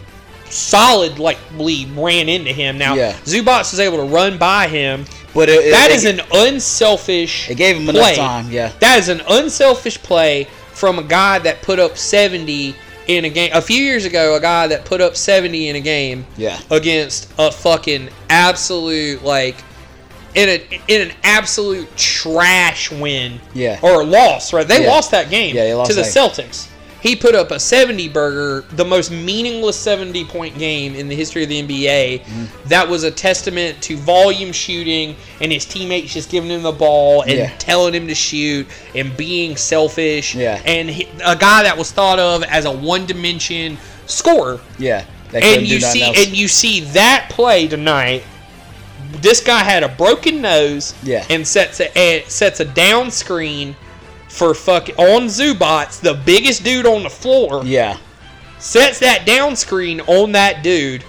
C: solidly ran into him. Now,
B: Yeah.
C: Zubac was able to run by him.
B: But it, it-
C: That
B: it-
C: is an unselfish.
B: It gave him
C: play.
B: enough time. Yeah.
C: That is an unselfish play from a guy that put up 70 in a game. A few years ago, a guy that put up 70 in a game
B: Yeah.
C: against a fucking absolute like in a in an absolute trash win.
B: Yeah.
C: Or loss, right? They
B: Yeah.
C: lost that game
B: Yeah, they lost
C: to the. Celtics. He put up a 70 burger, the most meaningless 70 point game in the history of the NBA.
B: Mm-hmm.
C: That was a testament to volume shooting and his teammates just giving him the ball and
B: Yeah.
C: telling him to shoot and being selfish.
B: Yeah.
C: And he, a guy that was thought of as a one dimension scorer.
B: Yeah.
C: And you see
B: else.
C: and you see that play tonight. This guy had a broken nose
B: Yeah.
C: and sets a, a sets a down screen for fucking on Zubac, the biggest dude on the floor.
B: Yeah.
C: Sets that down screen on that dude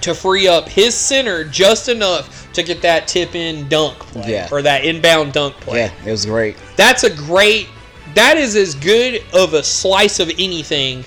C: to free up his center just enough to get that tip in dunk play
B: Yeah.
C: or that inbound dunk play.
B: Yeah, it was great.
C: That's a great. That is as good of a slice of anything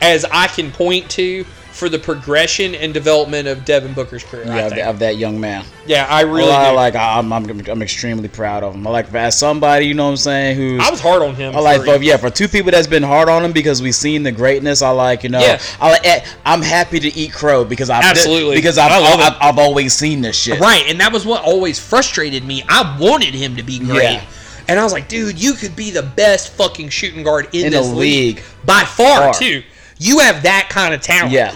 C: as I can point to for the progression and development of Devin Booker's career.
B: Yeah, of, of that young man.
C: Yeah, I really
B: I like. I'm, I'm, I'm extremely proud of him. I like as somebody, you know what I'm saying, Who
C: I was hard on him.
B: I like,
C: for-
B: for, yeah, for two people that's been hard on him because we've seen the greatness. I like, you know,
C: Yeah.
B: I like, eh, I'm happy to eat crow because I've
C: Absolutely.
B: because I've,
C: I love
B: I've. I've always seen this shit.
C: Right, and that was what always frustrated me. I wanted him to be great.
B: Yeah.
C: And I was like, dude, you could be the best fucking shooting guard in,
B: In
C: this
B: the
C: league.
B: league.
C: By far,
B: Far.
C: too. You have that kind of talent.
B: Yeah.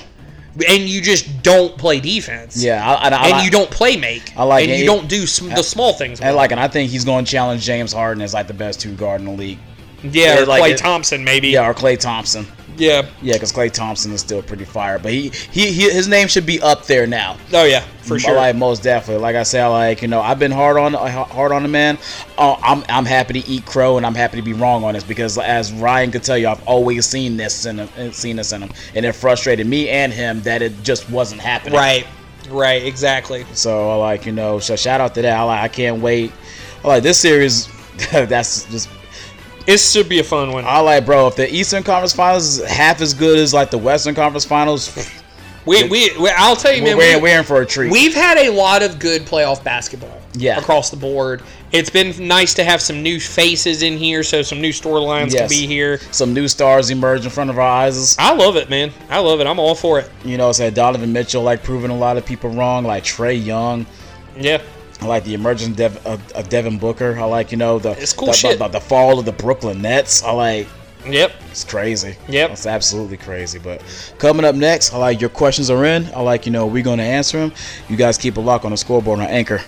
C: And you just don't play defense.
B: Yeah, I, I, I,
C: and you don't play make.
B: I like
C: And
B: it.
C: you don't do sm- the small things.
B: And like, and I think he's going to challenge James Harden as like the best two guard in the league.
C: Yeah, or
B: like
C: Klay
B: it-
C: Thompson, maybe.
B: Yeah, or Klay Thompson.
C: Yeah.
B: Yeah, because Klay Thompson is still pretty fire, but he, he he his name should be up there now.
C: Oh yeah, for sure.
B: Like most definitely. Like I said, like you know, I've been hard on hard on the man. Uh, I'm I'm happy to eat crow, and I'm happy to be wrong on this because as Ryan could tell you, I've always seen this in him, seen this in him, and it frustrated me and him that it just wasn't happening.
C: Right. Right, exactly.
B: So like you know, so shout out to that. I like I can't wait. I like this series. that's just.
C: It should be a fun one.
B: I like, bro. If the Eastern Conference Finals is half as good as like the Western Conference Finals,
C: We, we, we I'll tell you, man.
B: we're,
C: we-
B: we're in for a treat.
C: We've had a lot of good playoff basketball.
B: Yeah.
C: Across the board. It's been nice to have some new faces in here, so some new storylines
B: Yes.
C: to be here.
B: Some new stars emerge in front of our eyes.
C: I love it, man. I love it. I'm all for it.
B: You know, said Donovan Mitchell like proving a lot of people wrong, like Trae Young.
C: Yeah.
B: I like the emergence Dev, of, of Devin Booker. I like you know the
C: It's cool
B: the,
C: shit.
B: The, the fall of the Brooklyn Nets. I like.
C: Yep.
B: It's crazy.
C: Yep.
B: It's absolutely crazy. But coming up next, I like your questions are in. I like you know we're gonna answer them. You guys keep a lock on the scoreboard on Anchor.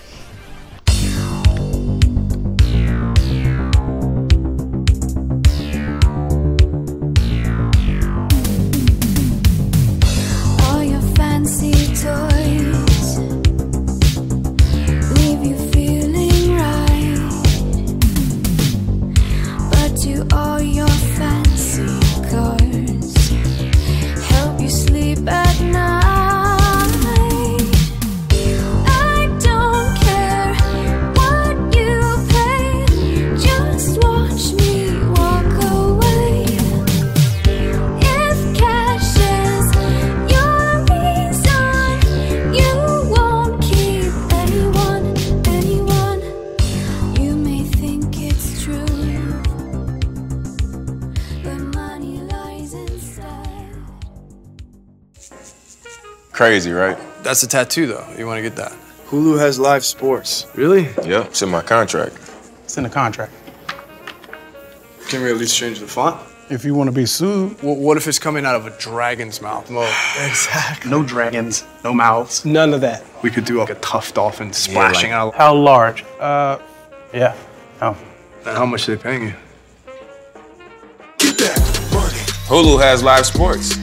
T: Crazy, right?
U: That's a tattoo, though. You want to get that?
V: Hulu has live sports.
U: Really?
T: Yeah, it's in my contract.
V: It's in the contract.
U: Can we at least change the font?
V: If you want to be sued,
U: Well, what if it's coming out of a dragon's mouth? Mo?
V: exactly. No dragons, no mouths.
U: None of that. We could do like a tough dolphin splashing out.
V: How large? Uh, yeah. Oh.
U: How much are they paying you? Get that money.
T: Hulu has live sports.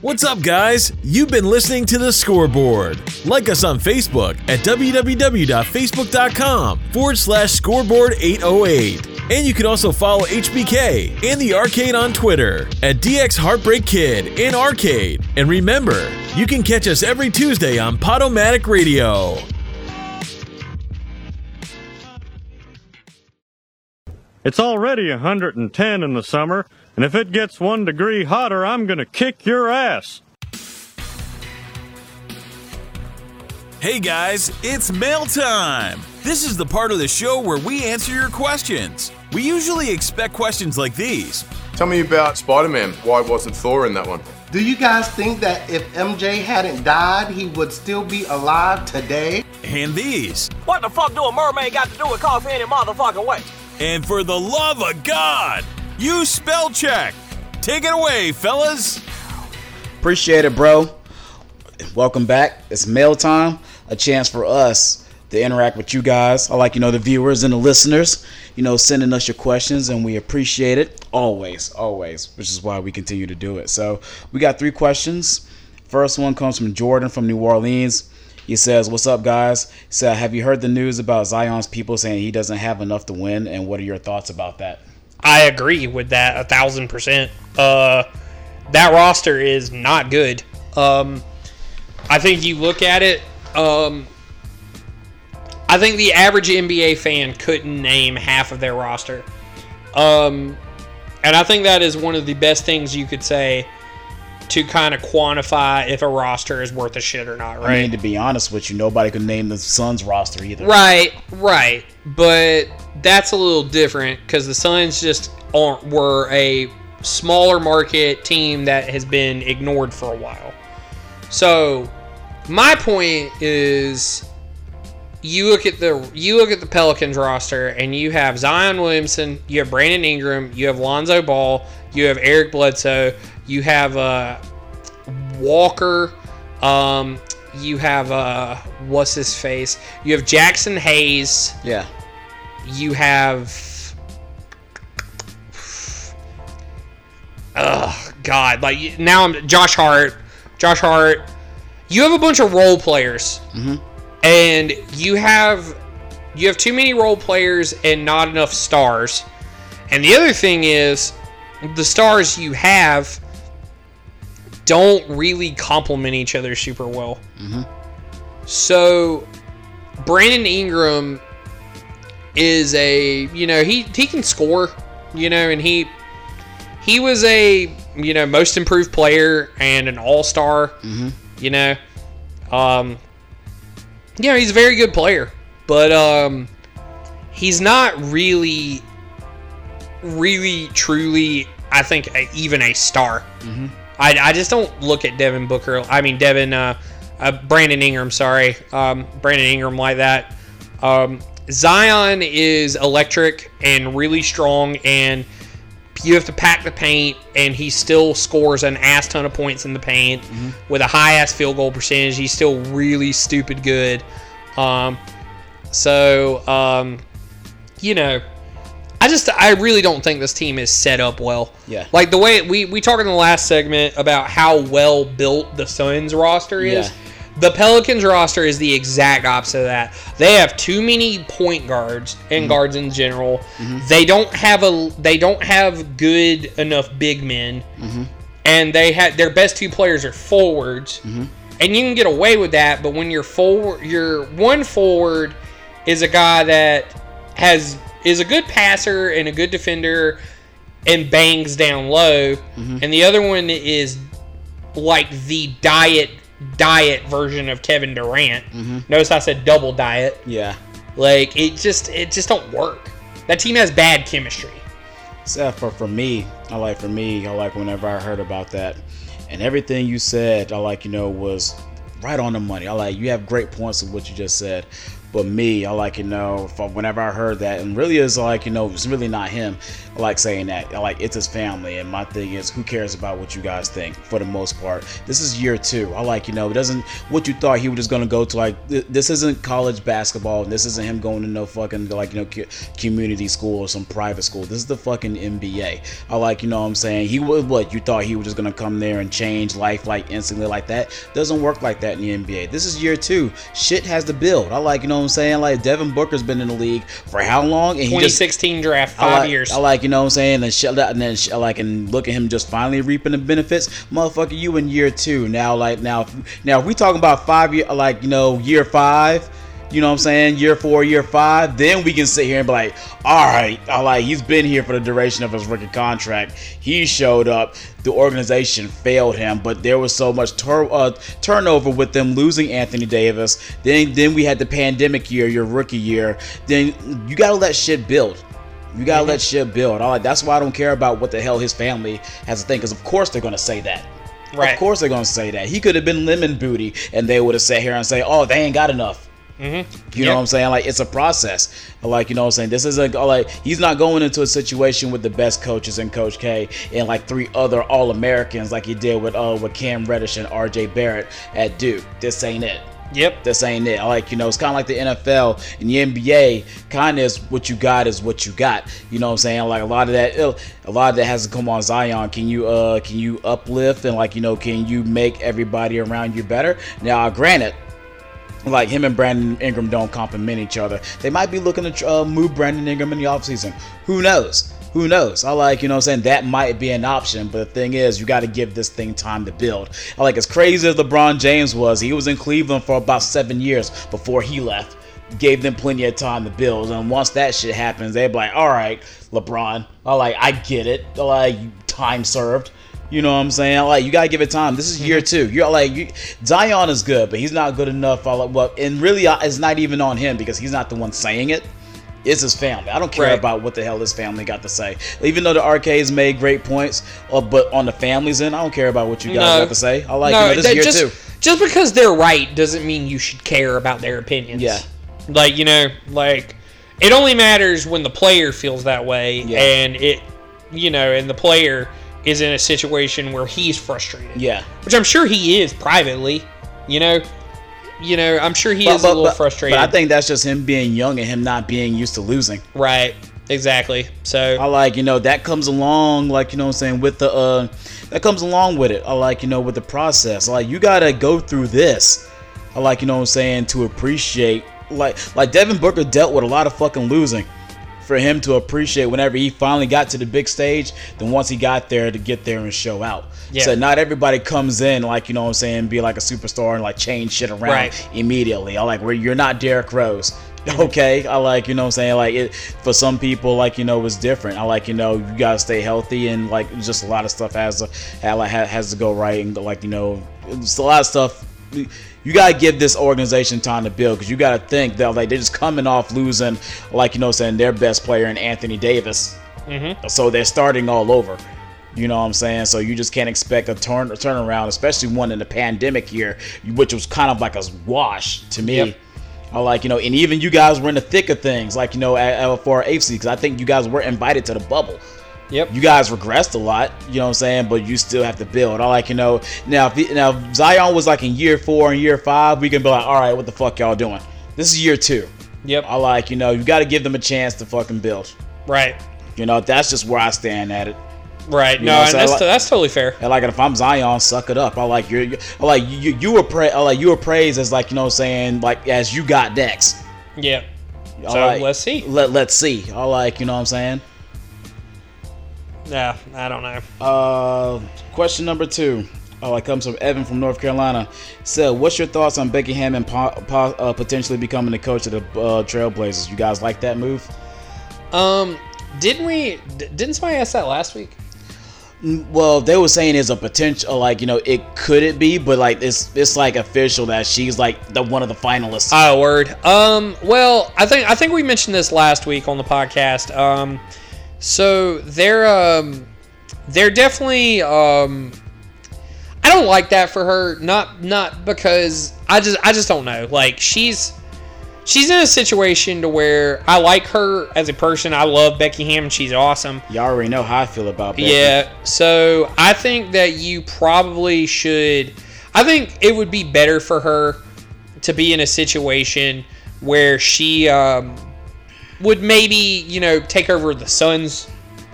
P: What's up, guys? You've been listening to The Scoreboard. Like us on Facebook at www.facebook.com forward slash scoreboard 808. And you can also follow HBK and the arcade on Twitter at DX Heartbreak Kid and Arcade. And remember, you can catch us every Tuesday on Podomatic Radio.
W: It's already 110 in the summer, and if it gets one degree hotter, I'm gonna kick your ass.
P: Hey guys, it's mail time! This is the part of the show where we answer your questions. We usually expect questions like these.
T: Tell me about Spider Man. Why wasn't Thor in that one?
X: Do you guys think that if MJ hadn't died, he would still be alive today?
P: And these.
Y: What the fuck do a mermaid got to do with coffee any motherfucking way?
P: And for the love of God, use spell check. Take it away, fellas.
B: Appreciate it, bro. Welcome back. It's mail time. A chance for us to interact with you guys. I like, you know, the viewers and the listeners, you know, sending us your questions, and we appreciate it always, always, which is why we continue to do it. So we got three questions. First one comes from Jordan from New Orleans. He says, What's up, guys? He said, Have you heard the news about Zion's people saying he doesn't have enough to win? And what are your thoughts about that?
C: I agree with that a thousand percent. Uh, that roster is not good. Um, I think you look at it. Um, I think the average NBA fan couldn't name half of their roster. Um, and I think that is one of the best things you could say to kind of quantify if a roster is worth a shit or not, right?
B: I mean, to be honest with you, nobody could name the Suns roster either.
C: Right, right. But that's a little different because the Suns just aren't were a smaller market team that has been ignored for a while. So my point is you look at the you look at the Pelicans roster and you have Zion Williamson, you have Brandon Ingram, you have Lonzo Ball, you have Eric Bledsoe, you have uh, Walker, um, you have uh, what's his face? You have Jaxson Hayes.
B: Yeah.
C: You have Oh God! Like now, I'm Josh Hart. Josh Hart. You have a bunch of role players, and you have you have too many role players and not enough stars. And the other thing is, the stars you have don't really complement each other super well.
B: Mm-hmm.
C: So, Brandon Ingram is a you know he he can score you know and he he was a you know most improved player and an all star.
B: Mm-hmm.
C: You know, um, know he's a very good player, but um, he's not really, really, truly. I think a, even a star.
B: Mm-hmm.
C: I, I just don't look at Devin Booker. I mean Devin, uh, uh, Brandon Ingram. Sorry, um, Brandon Ingram like that. Um, Zion is electric and really strong, and you have to pack the paint, and he still scores an ass ton of points in the paint with a high ass field goal percentage. He's still really stupid good. Um, so um, you know, I just I really don't think this team is set up well.
B: Yeah.
C: Like the way we we talked in the last segment about how well built the Suns roster is.
B: Yeah.
C: The Pelicans roster is the exact opposite of that. They have too many point guards and
B: Mhm.
C: guards in general.
B: Mhm.
C: They don't have a they don't have good enough big men,
B: Mm-hmm.
C: and they had their best two players are forwards,
B: Mm-hmm.
C: and you can get away with that. But when you're forward, your one forward is a guy that has is a good passer and a good defender and bangs down low,
B: Mhm.
C: and the other one is like the diet diet version of Kevin Durant.
B: Mhm.
C: Notice I said double diet.
B: Yeah.
C: Like it just it just don't work. That team has bad chemistry.
B: So for for me, I like for me, I like whenever I heard about that, and everything you said, I like you know was right on the money. I like you have great points of what you just said. But me, I like you know, whenever I heard that, and really is like you know, it's really not him. I like saying that. I like it's his family, and my thing is, who cares about what you guys think? For the most part, this is year two. I like you know, it doesn't what you thought he was just gonna go to like th- this isn't college basketball. and This isn't him going to no fucking like you know co- community school or some private school. This is the fucking NBA. I like you know what I'm saying he was what you thought he was just gonna come there and change life like instantly like that. Doesn't work like that in the NBA. This is year two. Shit has to build. I like you know what I'm saying like Devin Booker's been in the league for how long? And he just
C: 2016 draft,
B: I
C: five
B: like,
C: years.
B: I like, you know what I'm saying? And shut that, and then like, and look at him just finally reaping the benefits. Motherfucker, you in year two now. Like now, now if we talking about five year, like you know, year five. You know what I'm saying? Year four, year five. Then we can sit here and be like, all right, I like he's been here for the duration of his rookie contract. He showed up. The organization failed him, but there was so much tur- uh, turnover with them losing Anthony Davis. Then, then we had the pandemic year, your rookie year. Then you gotta let shit build. You gotta let shit build. All right, that's why I don't care about what the hell his family has to think, because of course they're gonna say that.
C: Right.
B: Of course they're gonna say that. He could have been lemon booty, and they would have sat here and say, "Oh, they ain't got enough."
C: Mm-hmm.
B: You know what I'm saying? Like it's a process. Like you know what I'm saying? This isn't like he's not going into a situation with the best coaches and Coach K and like three other All Americans like he did with uh with Cam Reddish and R.J. Barrett at Duke. This ain't it.
C: Yep.
B: This ain't it. Like, you know, it's kind of like the NFL and the NBA. Kind of is what you got is what you got. You know what I'm saying? Like a lot of that, a lot of that has to come on Zion. Can you, uh, can you uplift and like, you know, can you make everybody around you better? Now, granted, like him and Brandon Ingram don't complement each other. They might be looking to uh, move Brandon Ingram in the offseason. Who knows? Who knows? I like, you know what I'm saying? That might be an option, but the thing is, you got to give this thing time to build. I like, as crazy as LeBron James was, he was in Cleveland for about seven years before he left. Gave them plenty of time to build. And once that shit happens, they'd be like, all right, LeBron, I like, I get it. I like, time served. You know what I'm saying? Like you gotta give it time. This is year mm-hmm. two. You're like you, Zion is good, but he's not good enough. I like, well, and really, it's not even on him because he's not the one saying it. It's his family. I don't care
C: Right.
B: about what the hell his family got to say. Even though the arcades made great points, uh, but on the family's end, I don't care about what you guys
C: No.
B: got to say. I like
C: No,
B: you know, this year
C: just,
B: two.
C: Just because they're right doesn't mean you should care about their opinions.
B: Yeah.
C: Like, you know, like it only matters when the player feels that way
B: Yeah.
C: and it you know, and the player is in a situation where he's frustrated.
B: Yeah.
C: Which I'm sure he is privately, you know. You know, I'm sure he
B: But-
C: is
B: but-
C: a little
B: but-
C: frustrated.
B: But I think that's just him being young and him not being used to losing.
C: Right. Exactly. So
B: I like, you know, that comes along, like, you know what I'm saying, with the, uh, that comes along with it. I like, you know, with the process. Like, you gotta go through this. I like, you know what I'm saying, to appreciate, like, like Devin Booker dealt with a lot of fucking losing. For him to appreciate whenever he finally got to the big stage, then once he got there to get there and show out.
C: Yeah.
B: So not everybody comes in like you know what I'm saying, be like a superstar and like change shit around
C: Right.
B: immediately. I like where you're not Derrick Rose. Mm-hmm. Okay, I like you know what I'm saying like it for some people like you know it's different. I like you know you gotta stay healthy and like just a lot of stuff has to ha- has to go right and like you know it's a lot of stuff. You gotta give this organization time to build because you gotta think that like they're just coming off losing like you know saying their best player in Anthony Davis.
C: Mm-hmm.
B: So they're starting all over. You know what I'm saying? So you just can't expect a turn a turnaround, especially one in the pandemic year, which was kind of like a wash to me.
C: Yep.
B: I like you know, and even you guys were in the thick of things, like you know, at, at, for our AFC, because I think you guys were invited to the bubble.
C: Yep.
B: You guys regressed a lot, you know what I'm saying, but you still have to build. I like you know now. If now if Zion was like in year four and year five, we can be like, all right, what the fuck y'all doing? This is year two.
C: Yep.
B: I like you know, you got to give them a chance to fucking build.
C: Right.
B: You know, that's just where I stand at it.
C: Right.
B: You
C: no, and that's
B: like-
C: that's totally fair.
B: And like if I'm Zion, suck it up. I like you. I like you. You were pra- I like you were praised as like you know what I'm saying like as you got next.
C: Yeah.
B: I
C: So
B: like-
C: let's see.
B: Let Let's see. I like you know what I'm saying.
C: Yeah, I don't know.
B: Uh, question number two. Oh, it comes from Evan from North Carolina. So, "What's your thoughts on Becky Hammon po- po- uh, potentially becoming the coach of the uh, Trailblazers? You guys like that move?"
C: Um, didn't we? d- Didn't somebody ask that last week?
B: Mm, Well, they were saying there's a potential, like you know, it could it be, but like it's it's like official that she's like the one of the finalists.
C: Oh, word. Um, well, I think I think we mentioned this last week on the podcast. Um, So they're um they're definitely um I don't like that for her. Not not because I just I just don't know. Like she's she's in a situation to where I like her as a person. I love Becky Hammon. She's awesome.
B: Y'all already know how I feel about Becky.
C: Yeah. So I think that you probably should. I think it would be better for her to be in a situation where she um, would maybe you know take over the Suns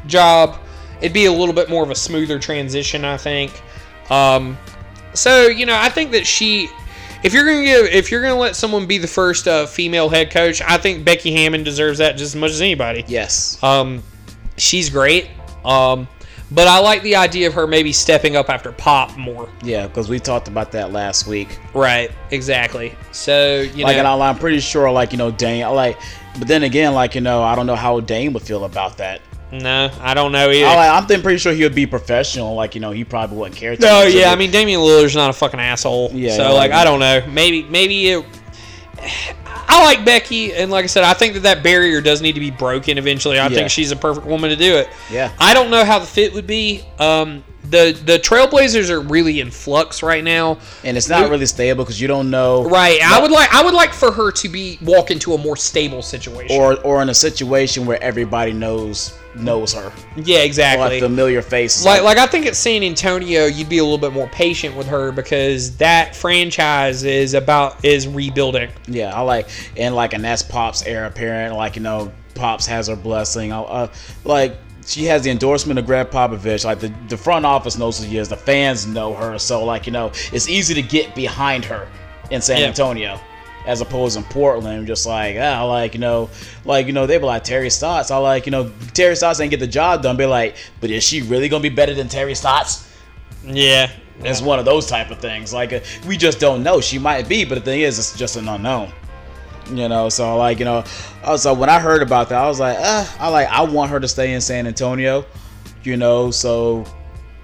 C: job. It'd be a little bit more of a smoother transition, I think. Um, so you know, I think that she, if you're gonna give, if you're gonna let someone be the first uh, female head coach, I think Becky Hammon deserves that just as much as anybody.
B: Yes.
C: Um, she's great. Um, but I like the idea of her maybe stepping up after Pop more.
B: Yeah, because we talked about that last week.
C: Right. Exactly. So you
B: like,
C: know,
B: and I'm pretty sure, like you know, Dame. I Like, but then again, like you know, I don't know how Dame would feel about that.
C: no, I don't know either.
B: I, I'm pretty sure he would be professional. Like you know, he probably wouldn't care.
C: No,
B: much.
C: yeah, I mean Damian Lillard's not a fucking asshole.
B: Yeah,
C: So
B: yeah,
C: like
B: yeah.
C: I don't know. Maybe maybe it I like Becky and like I said, I think that that barrier does need to be broken eventually. I
B: Yeah.
C: think she's a perfect woman to do it.
B: Yeah.
C: I don't know how the fit would be. Um the the Trailblazers are really in flux right now.
B: and it's not really stable because you don't know.
C: Right. I would like I would like for her to be walk into a more stable situation.
B: or or in a situation where everybody knows knows her.
C: yeah, exactly.
B: Like familiar faces.
C: like like I think at San Antonio you'd be a little bit more patient with her because that franchise is about is rebuilding.
B: Yeah, I like and like and that's Pop's heir apparent. Like you know, Pops has her blessing. I- Uh, like she has the endorsement of Gregg Popovich. Like the the front office knows who she is. The fans know her. So like you know, it's easy to get behind her in San
C: Yeah.
B: Antonio. As opposed in Portland, just like ah, like you know, like you know, they be like Terry Stotts. I like you know, Terry Stotts ain't get the job done. Be like, but is she really gonna be better than Terry Stotts?
C: Yeah,
B: It's one of those type of things. Like uh, we just don't know. She might be, but the thing is, it's just an unknown. You know, so like you know, uh, so when I heard about that, I was like, uh, I like I want her to stay in San Antonio. You know, so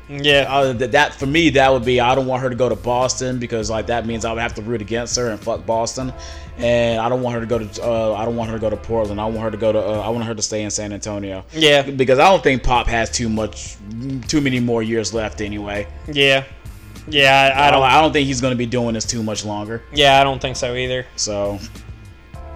C: yeah,
B: uh, that, that for me that would be I don't want her to go to Boston because like that means I would have to root against her and fuck Boston, and I don't want her to go to uh, I don't want her to go to Portland. I want her to go to uh, I want her to stay in San Antonio.
C: Yeah.
B: because I don't think Pop has too much, too many more years left anyway.
C: Yeah. Yeah, I, I don't
B: I don't think he's going to be doing this too much longer.
C: Yeah, I don't think so either.
B: So,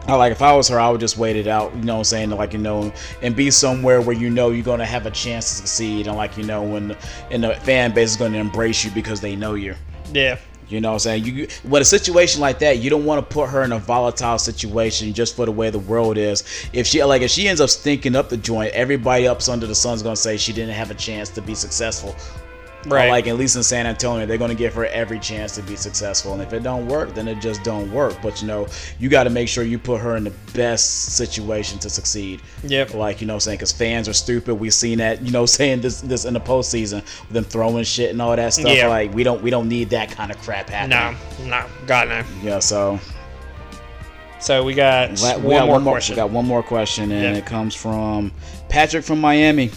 B: I like if I was her, I would just wait it out. You know, what I'm saying like you know, and be somewhere where you know you're going to have a chance to succeed, and like you know when and the fan base is going to embrace you because they know you.
C: Yeah.
B: You know what I'm saying? You with a situation like that, you don't want to put her in a volatile situation just for the way the world is. If she like if she ends up stinking up the joint, everybody up under the sun's gonna say she didn't have a chance to be successful.
C: Right.
B: Or, like at least in San Antonio, they're gonna give her every chance to be successful. And if it don't work, then it just don't work. But you know, you got to make sure you put her in the best situation to succeed.
C: Yep.
B: Like you know, what I'm saying because fans are stupid. We've seen that. You know, saying this this in the postseason, them throwing shit and all that stuff.
C: Yeah.
B: Like we don't we don't need that kind of crap happening.
C: No, no, God no.
B: Yeah, so
C: So we got
B: we
C: one
B: got
C: more
B: one more
C: question.
B: We got one more question, and
C: Yeah.
B: it comes from Patrick from Miami.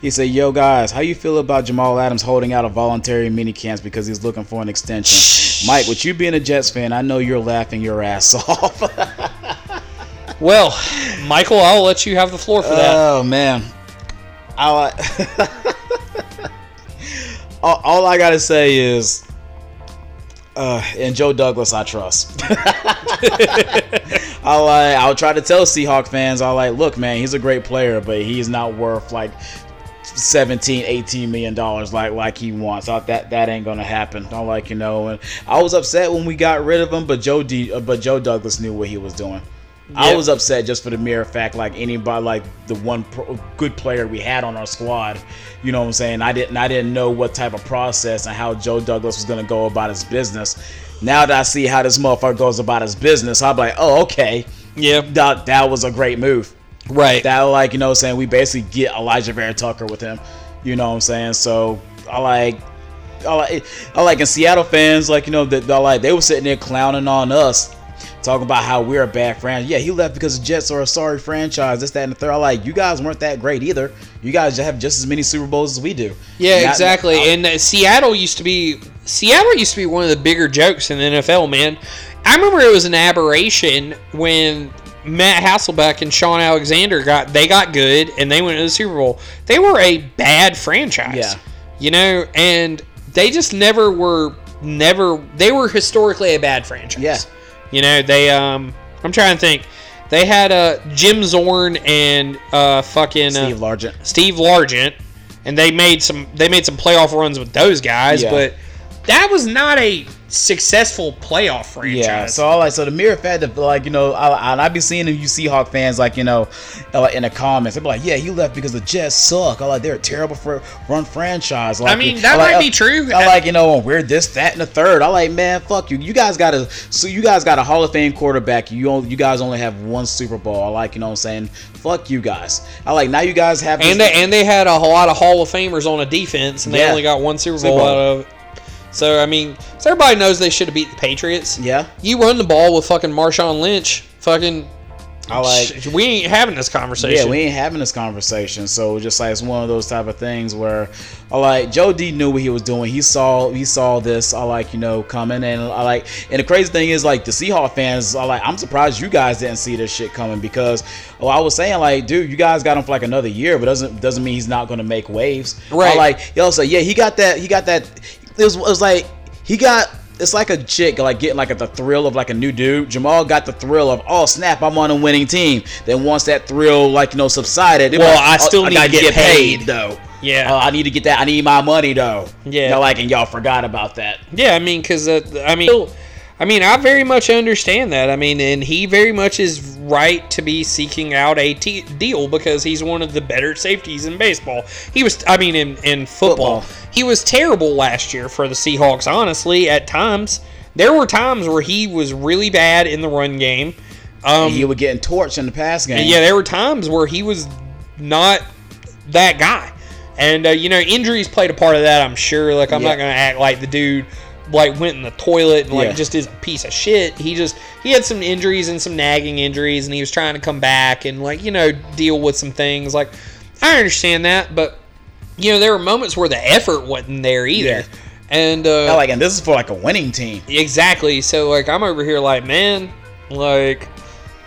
B: He said, "Yo guys, how you feel about Jamal Adams holding out a voluntary mini camps because he's looking for an extension?" Mike, with you being a Jets fan, I know you're laughing your ass off.
C: Well, Michael, I'll let you have the floor for that.
B: Oh man, I all, all I gotta say is, uh, in Joe Douglas, I trust. I like. I'll try to tell Seahawk fans. I like. Look, man, he's a great player, but he's not worth like 17 18 million dollars like like he wants. I, that that ain't gonna happen. I like you know and i was upset when we got rid of him but joe D, uh, but joe douglas knew what he was doing. I was upset just for the mere fact like anybody like the one pro, good player we had on our squad you know what i'm saying? I didn't i didn't know what type of process and how joe douglas was gonna go about his business. Now that i see how this motherfucker goes about his business i'm like oh okay.
C: Yeah.
B: That, that was a great move
C: Right.
B: That like, you know what I'm saying, we basically get Alijah Vera-Tucker with him. You know what I'm saying? So I like I like I like in Seattle fans, like, you know, that they like they were sitting there clowning on us. Talking about how we're a bad franchise. Yeah, he left because the Jets are a sorry franchise. This, that, and the third. I like you guys weren't that great either. You guys have just as many Super Bowls as we do.
C: Yeah,
B: Not-
C: exactly. and uh, Seattle used to be Seattle used to be one of the bigger jokes in the NFL, man. I remember it was an aberration when Matt Hasselbeck and Shaun Alexander got they got good and they went to the Super Bowl. They were a bad franchise.
B: Yeah.
C: You know, and they just never were never they were historically a bad franchise.
B: Yeah.
C: You know, they um I'm trying to think. They had uh Jim Zorn and uh fucking uh,
B: Steve Largent.
C: Steve Largent and they made some they made some playoff runs with those guys,
B: Yeah.
C: but that was not a successful playoff franchise.
B: Yeah, so all like so the mere fact that like you know I I, I be seeing you Seahawk fans like you know uh, like in the comments they be like yeah he left because the Jets suck. I like they're a terrible for run franchise. Like,
C: I mean, that
B: I like,
C: might be
B: uh,
C: true.
B: I like you know we're this that and the third. I like man fuck you. You guys got a so you guys got a Hall of Fame quarterback. You only, you guys only have one Super Bowl. I like you know what I'm saying fuck you guys. I like now you guys have
C: and they and they had a whole lot of Hall of Famers on a defense, and they
B: Yeah.
C: only got one Super
B: Super
C: Bowl,
B: Bowl.
C: out of it. So I mean, so everybody knows they should have beat the Patriots.
B: Yeah.
C: You run the ball with fucking Marshawn Lynch, fucking.
B: I like-
C: we ain't having this conversation.
B: Yeah, we ain't having this conversation. So just like it's one of those type of things where I like Joe D knew what he was doing. He saw he saw this. I like you know coming and I like and the crazy thing is like the Seahawks fans. I like I'm surprised you guys didn't see this shit coming because oh I was saying like dude you guys got him for like another year, but doesn't doesn't mean he's not going to make waves.
C: Right.
B: I like yo say yeah he got that he got that. It was, it was like he got it's like a chick like getting like the thrill of like a new dude. Jamal got the thrill of oh snap, I'm on a winning team. Then once that thrill like you know subsided,
C: Well,
B: was,
C: I
B: "Oh,
C: still need
B: gotta
C: to get paid."
B: though.
C: Yeah.
B: Oh, I need to get that. I need my money though.
C: Yeah.
B: Y'all like and y'all forgot about that.
C: Yeah, I mean, because uh, I mean, I mean, I very much understand that. I mean, and he very much is right to be seeking out a t- deal because he's one of the better safeties in baseball. He was, I mean, in in football, he was terrible last year for the Seahawks. Honestly, at times there were times where he was really bad in the run game. Um,
B: he would getting torched in the pass game.
C: yeah, there were times where he was not that guy. And uh, you know, injuries played a part of that. I'm sure. Like, I'm
B: Yeah.
C: not gonna act like the dude like went in the toilet and like
B: Yeah.
C: just is a piece of shit. He just he had some injuries and some nagging injuries, and he was trying to come back and like you know deal with some things. Like, I understand that, but you know, there were moments where the effort wasn't there either.
B: Yeah.
C: And uh,
B: I like and this is for like a winning team.
C: Exactly. So like I'm over here like, man, like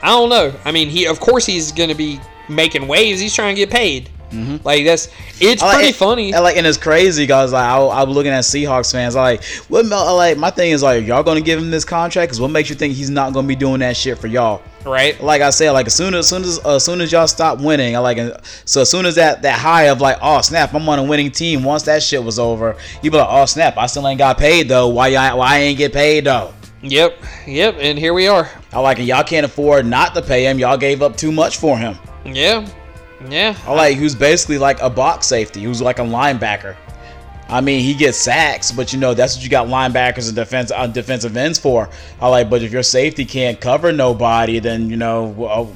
C: I don't know. I mean, he of course he's gonna be making waves. He's trying to get paid. Mm-hmm. Like that's it's
B: like-
C: pretty funny.
B: I like and it's crazy because like I, I was looking at Seahawks fans. Like what like my thing is like y'all gonna give him this contract? Because what makes you think he's not gonna be doing that shit for y'all?
C: Right.
B: Like I said, like as soon as, as soon as as soon as y'all stop winning, I like so as soon as that that high of like oh snap, I'm on a winning team. Once that shit was over, you be like oh snap, I still ain't got paid though. Why y'all, why I ain't get paid though?
C: Yep. Yep. And here we are.
B: I like and y'all can't afford not to pay him. Y'all gave up too much for him.
C: Yeah. Yeah.
B: I like who's basically like a box safety, who's like a linebacker. I mean, he gets sacks, but you know that's what you got linebackers and defense uh, defensive ends for. I like, but if your safety can't cover nobody, then you know well,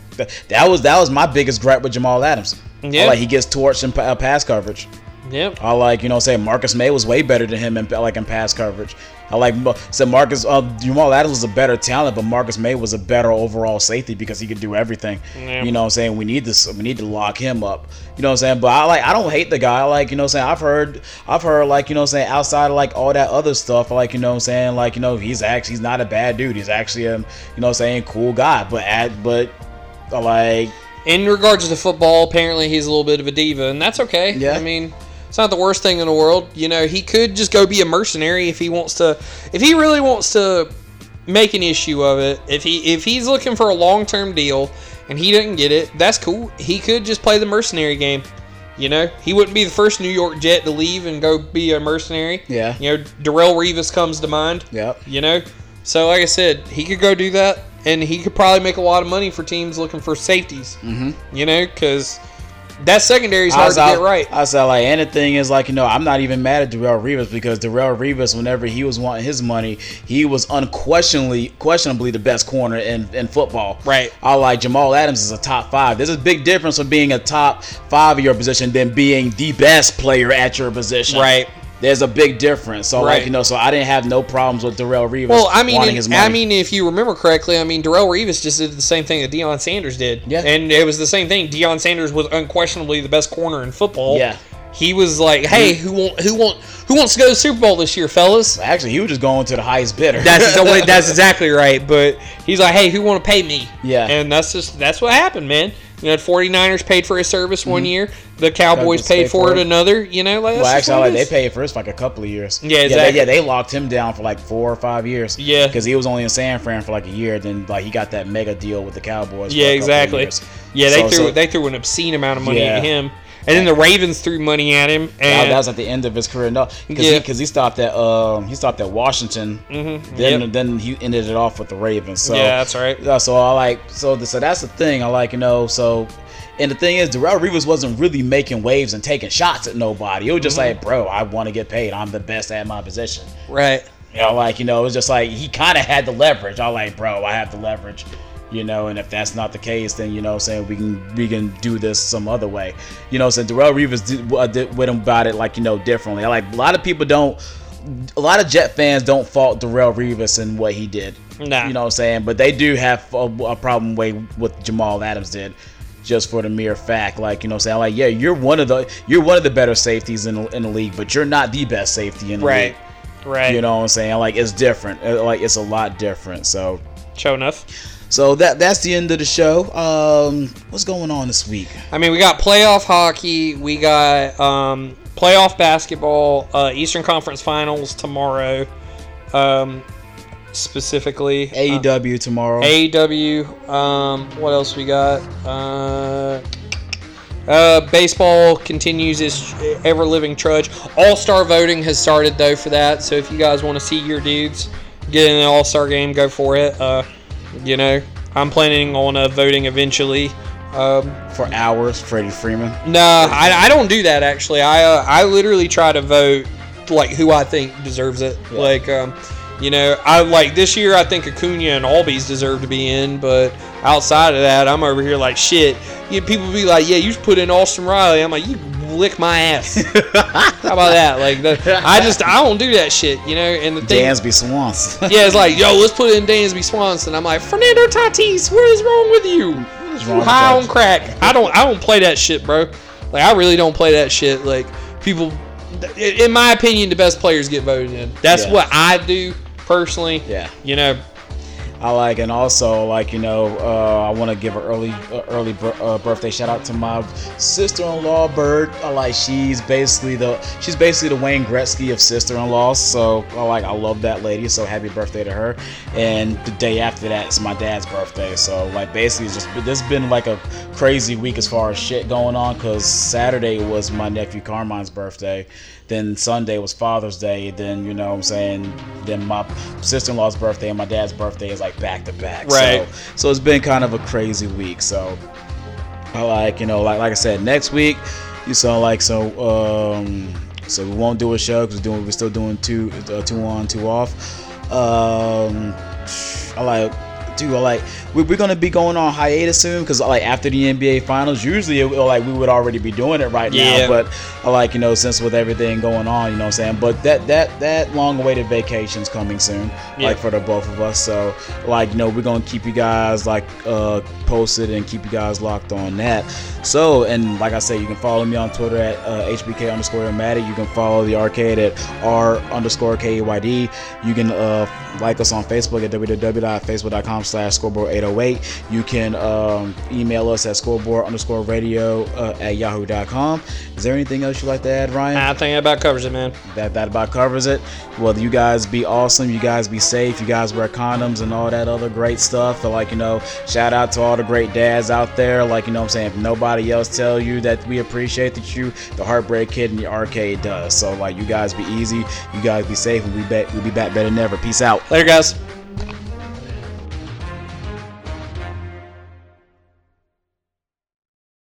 B: that was that was my biggest gripe with Jamal Adams.
C: Yeah.
B: I like he gets torched in uh, pass coverage.
C: Yep.
B: I like you know say Marcus Maye was way better than him in like in pass coverage. I like said Marcus uh, Jamal Adams was a better talent, but Marcus Maye was a better overall safety because he could do everything.
C: Yeah.
B: You know what I'm saying? We need this we need to lock him up. You know what I'm saying? But I like I don't hate the guy. I like, you know what I'm saying? I've heard I've heard like, you know what I'm saying, outside of like all that other stuff, like, you know what I'm saying, like, you know, he's actually he's not a bad dude. He's actually a you know what I'm saying, cool guy. But at but I like
C: In regards to football, apparently he's a little bit of a diva, and that's okay.
B: Yeah.
C: I mean, it's not the worst thing in the world. You know, he could just go be a mercenary if he wants to. If he really wants to make an issue of it, if he if he's looking for a long term deal and he doesn't get it, that's cool. He could just play the mercenary game. You know, he wouldn't be the first New York Jet to leave and go be a mercenary.
B: Yeah.
C: You know, Darrelle Revis comes to mind.
B: Yeah.
C: You know, so like I said, he could go do that, and he could probably make a lot of money for teams looking for safeties.
B: Mm-hmm.
C: You know, because that secondary is hard
B: was
C: to get right.
B: I said like, and the thing is like, you know, I'm not even mad at Darrelle Revis because Darrelle Revis, whenever he was wanting his money, he was unquestionably, questionably the best corner in, in football.
C: Right.
B: I like Jamal Adams is a top five. There's a big difference from being a top five of your position than being the best player at your position.
C: Right.
B: There's a big difference. So
C: Right.
B: like, you know, so I didn't have no problems with Darrelle Revis.
C: Well, I mean,
B: wanting
C: in-
B: his money.
C: I mean, if you remember correctly, I mean, Darrelle Revis just did the same thing that Deion Sanders did.
B: Yeah.
C: And it was the same thing. Deion Sanders was unquestionably the best corner in football.
B: Yeah.
C: he was like, "Hey, who want who want who wants to go to the Super Bowl this year, fellas?"
B: Actually, he was just going to the highest bidder.
C: That's that's exactly right. But he's like, "Hey, who want to pay me?"
B: Yeah.
C: and that's just that's what happened, man. You know, the 49ers paid for his service one mm-hmm. year. The Cowboys paid for it
B: it.
C: another. You know, like
B: Well, actually, like they paid for for like a couple of years.
C: Yeah,
B: they-
C: exactly.
B: Yeah, they, locked him down for like four or five years.
C: Yeah.
B: because he was only in San Fran for like a year. Then like he got that mega deal with the Cowboys.
C: Yeah,
B: a couple of
C: exactly. Yeah, they
B: So-
C: threw
B: so-
C: they threw an obscene amount of money
B: Yeah.
C: at him, and then the Ravens threw money at him. And
B: that was at the end of his career. No, because
C: Yeah.
B: he, he stopped at um he stopped at Washington.
C: Mhm.
B: Then
C: Yep.
B: then he ended it off with the Ravens. So
C: Yeah, that's right.
B: Yeah, so I like so the, so that's the thing I like you know so. And the thing is, Darrelle Revis wasn't really making waves and taking shots at nobody. It was just
C: Mhm.
B: like, bro, I want to get paid. I'm the best at my position.
C: right.
B: You know, like you know, it was just like he kind of had the leverage. I was like, bro, I have the leverage. You know, and if that's not the case, then you know, i'm saying we can we can do this some other way. You know, so Darrelle Revis did, uh, did went about it like you know differently. Like a lot of people don't. A lot of Jet fans don't fault Darrelle Revis and what he did.
C: Nah.
B: You know what I'm saying? But they do have a, a problem way what Jamal Adams did. Just for the mere fact, like you know, I'm saying like, yeah, you're one of the you're one of the better safeties in the, in the league, but you're not the best safety in the
C: Right.
B: league.
C: Right. Right.
B: You know what I'm saying? Like it's different. Uh, Like it's a lot different. So
C: Show enough.
B: So that that's the end of the show. Um, what's going on this week?
C: I mean, we got playoff hockey. We got um, playoff basketball. Uh, Eastern Conference Finals tomorrow. Um, specifically
B: AEW tomorrow.
C: AEW. Um, what else we got? Uh, uh, baseball continues its ever living trudge. All star voting has started though for that. So if you guys want to see your dudes get in an all star game, go for it. Uh, you know, I'm planning on uh, voting eventually. Um,
B: for hours, Freddie Freeman.
C: No, I, I don't do that actually. I uh, I literally try to vote like who I think deserves it. Like um, you know, I like this year. I think Acuna and Albies deserve to be in, but outside of that, I'm over here like shit. You people be like, yeah, you just put in Austin Riley. I'm like, you lick my ass. How about that? Like, the, I just I don't do that shit. You know, and the thing.
B: Dansby Swans.
C: yeah, it's like, yo, let's put it in Dansby Swanson. I'm like, Fernando Tatis, what is wrong with you?
B: wrong
C: You
B: with
C: high on crack. I don't I don't play that shit, bro. Like I really don't play that shit. Like people in my opinion, the best players get voted in. That's
B: Yeah.
C: what I do personally.
B: Yeah.
C: You know,
B: I like, and also like you know, uh, I want to give an early, uh, early uh, birthday shout out to my sister-in-law Bird. I like, she's basically the, she's basically the Wayne Gretzky of sister-in-laws. So I like, I love that lady. So happy birthday to her. And the day after that is my dad's birthday. So like, basically, it's just this has been like a crazy week as far as shit going on. Cause Saturday was my nephew Carmine's birthday. Then Sunday was Father's Day. Then you know what I'm saying. Then my sister-in-law's birthday and my dad's birthday is like back to back.
C: Right.
B: So, so it's been kind of a crazy week. So I like you know like like I said next week you sound like so um so we won't do a show because we're doing we're still doing two uh, two on two off. Um, I like. Dude, I like we're gonna be going on hiatus soon because like after the NBA finals, usually it, like we would already be doing it right
C: Yeah.
B: now. But like you know since with everything going on, you know what I'm saying. But that that that long awaited vacation's coming soon,
C: Yeah.
B: like for the both of us. So like you know we're gonna keep you guys like uh posted and keep you guys locked on that. So and like I said, you can follow me on Twitter at uh, hbk underscore Maddie. You can follow the arcade at r underscore k e y d. You can uh like us on Facebook at www.facebook.com slash scoreboard 808. You can um, email us at scoreboard underscore radio uh, at yahoo.com. Is there anything else you'd like to add, Ryan?
C: I think that about covers it, man.
B: that that about covers it. Well, you guys be awesome. You guys be safe. You guys wear condoms and all that other great stuff. Like you know, shout out to all the great dads out there. Like you know, what I'm saying if nobody else tell you that we appreciate that you, the Heartbreak Kid in the arcade does. So like you guys be easy. You guys be safe. And we bet we'll be back better than ever. Peace out.
C: Later, guys.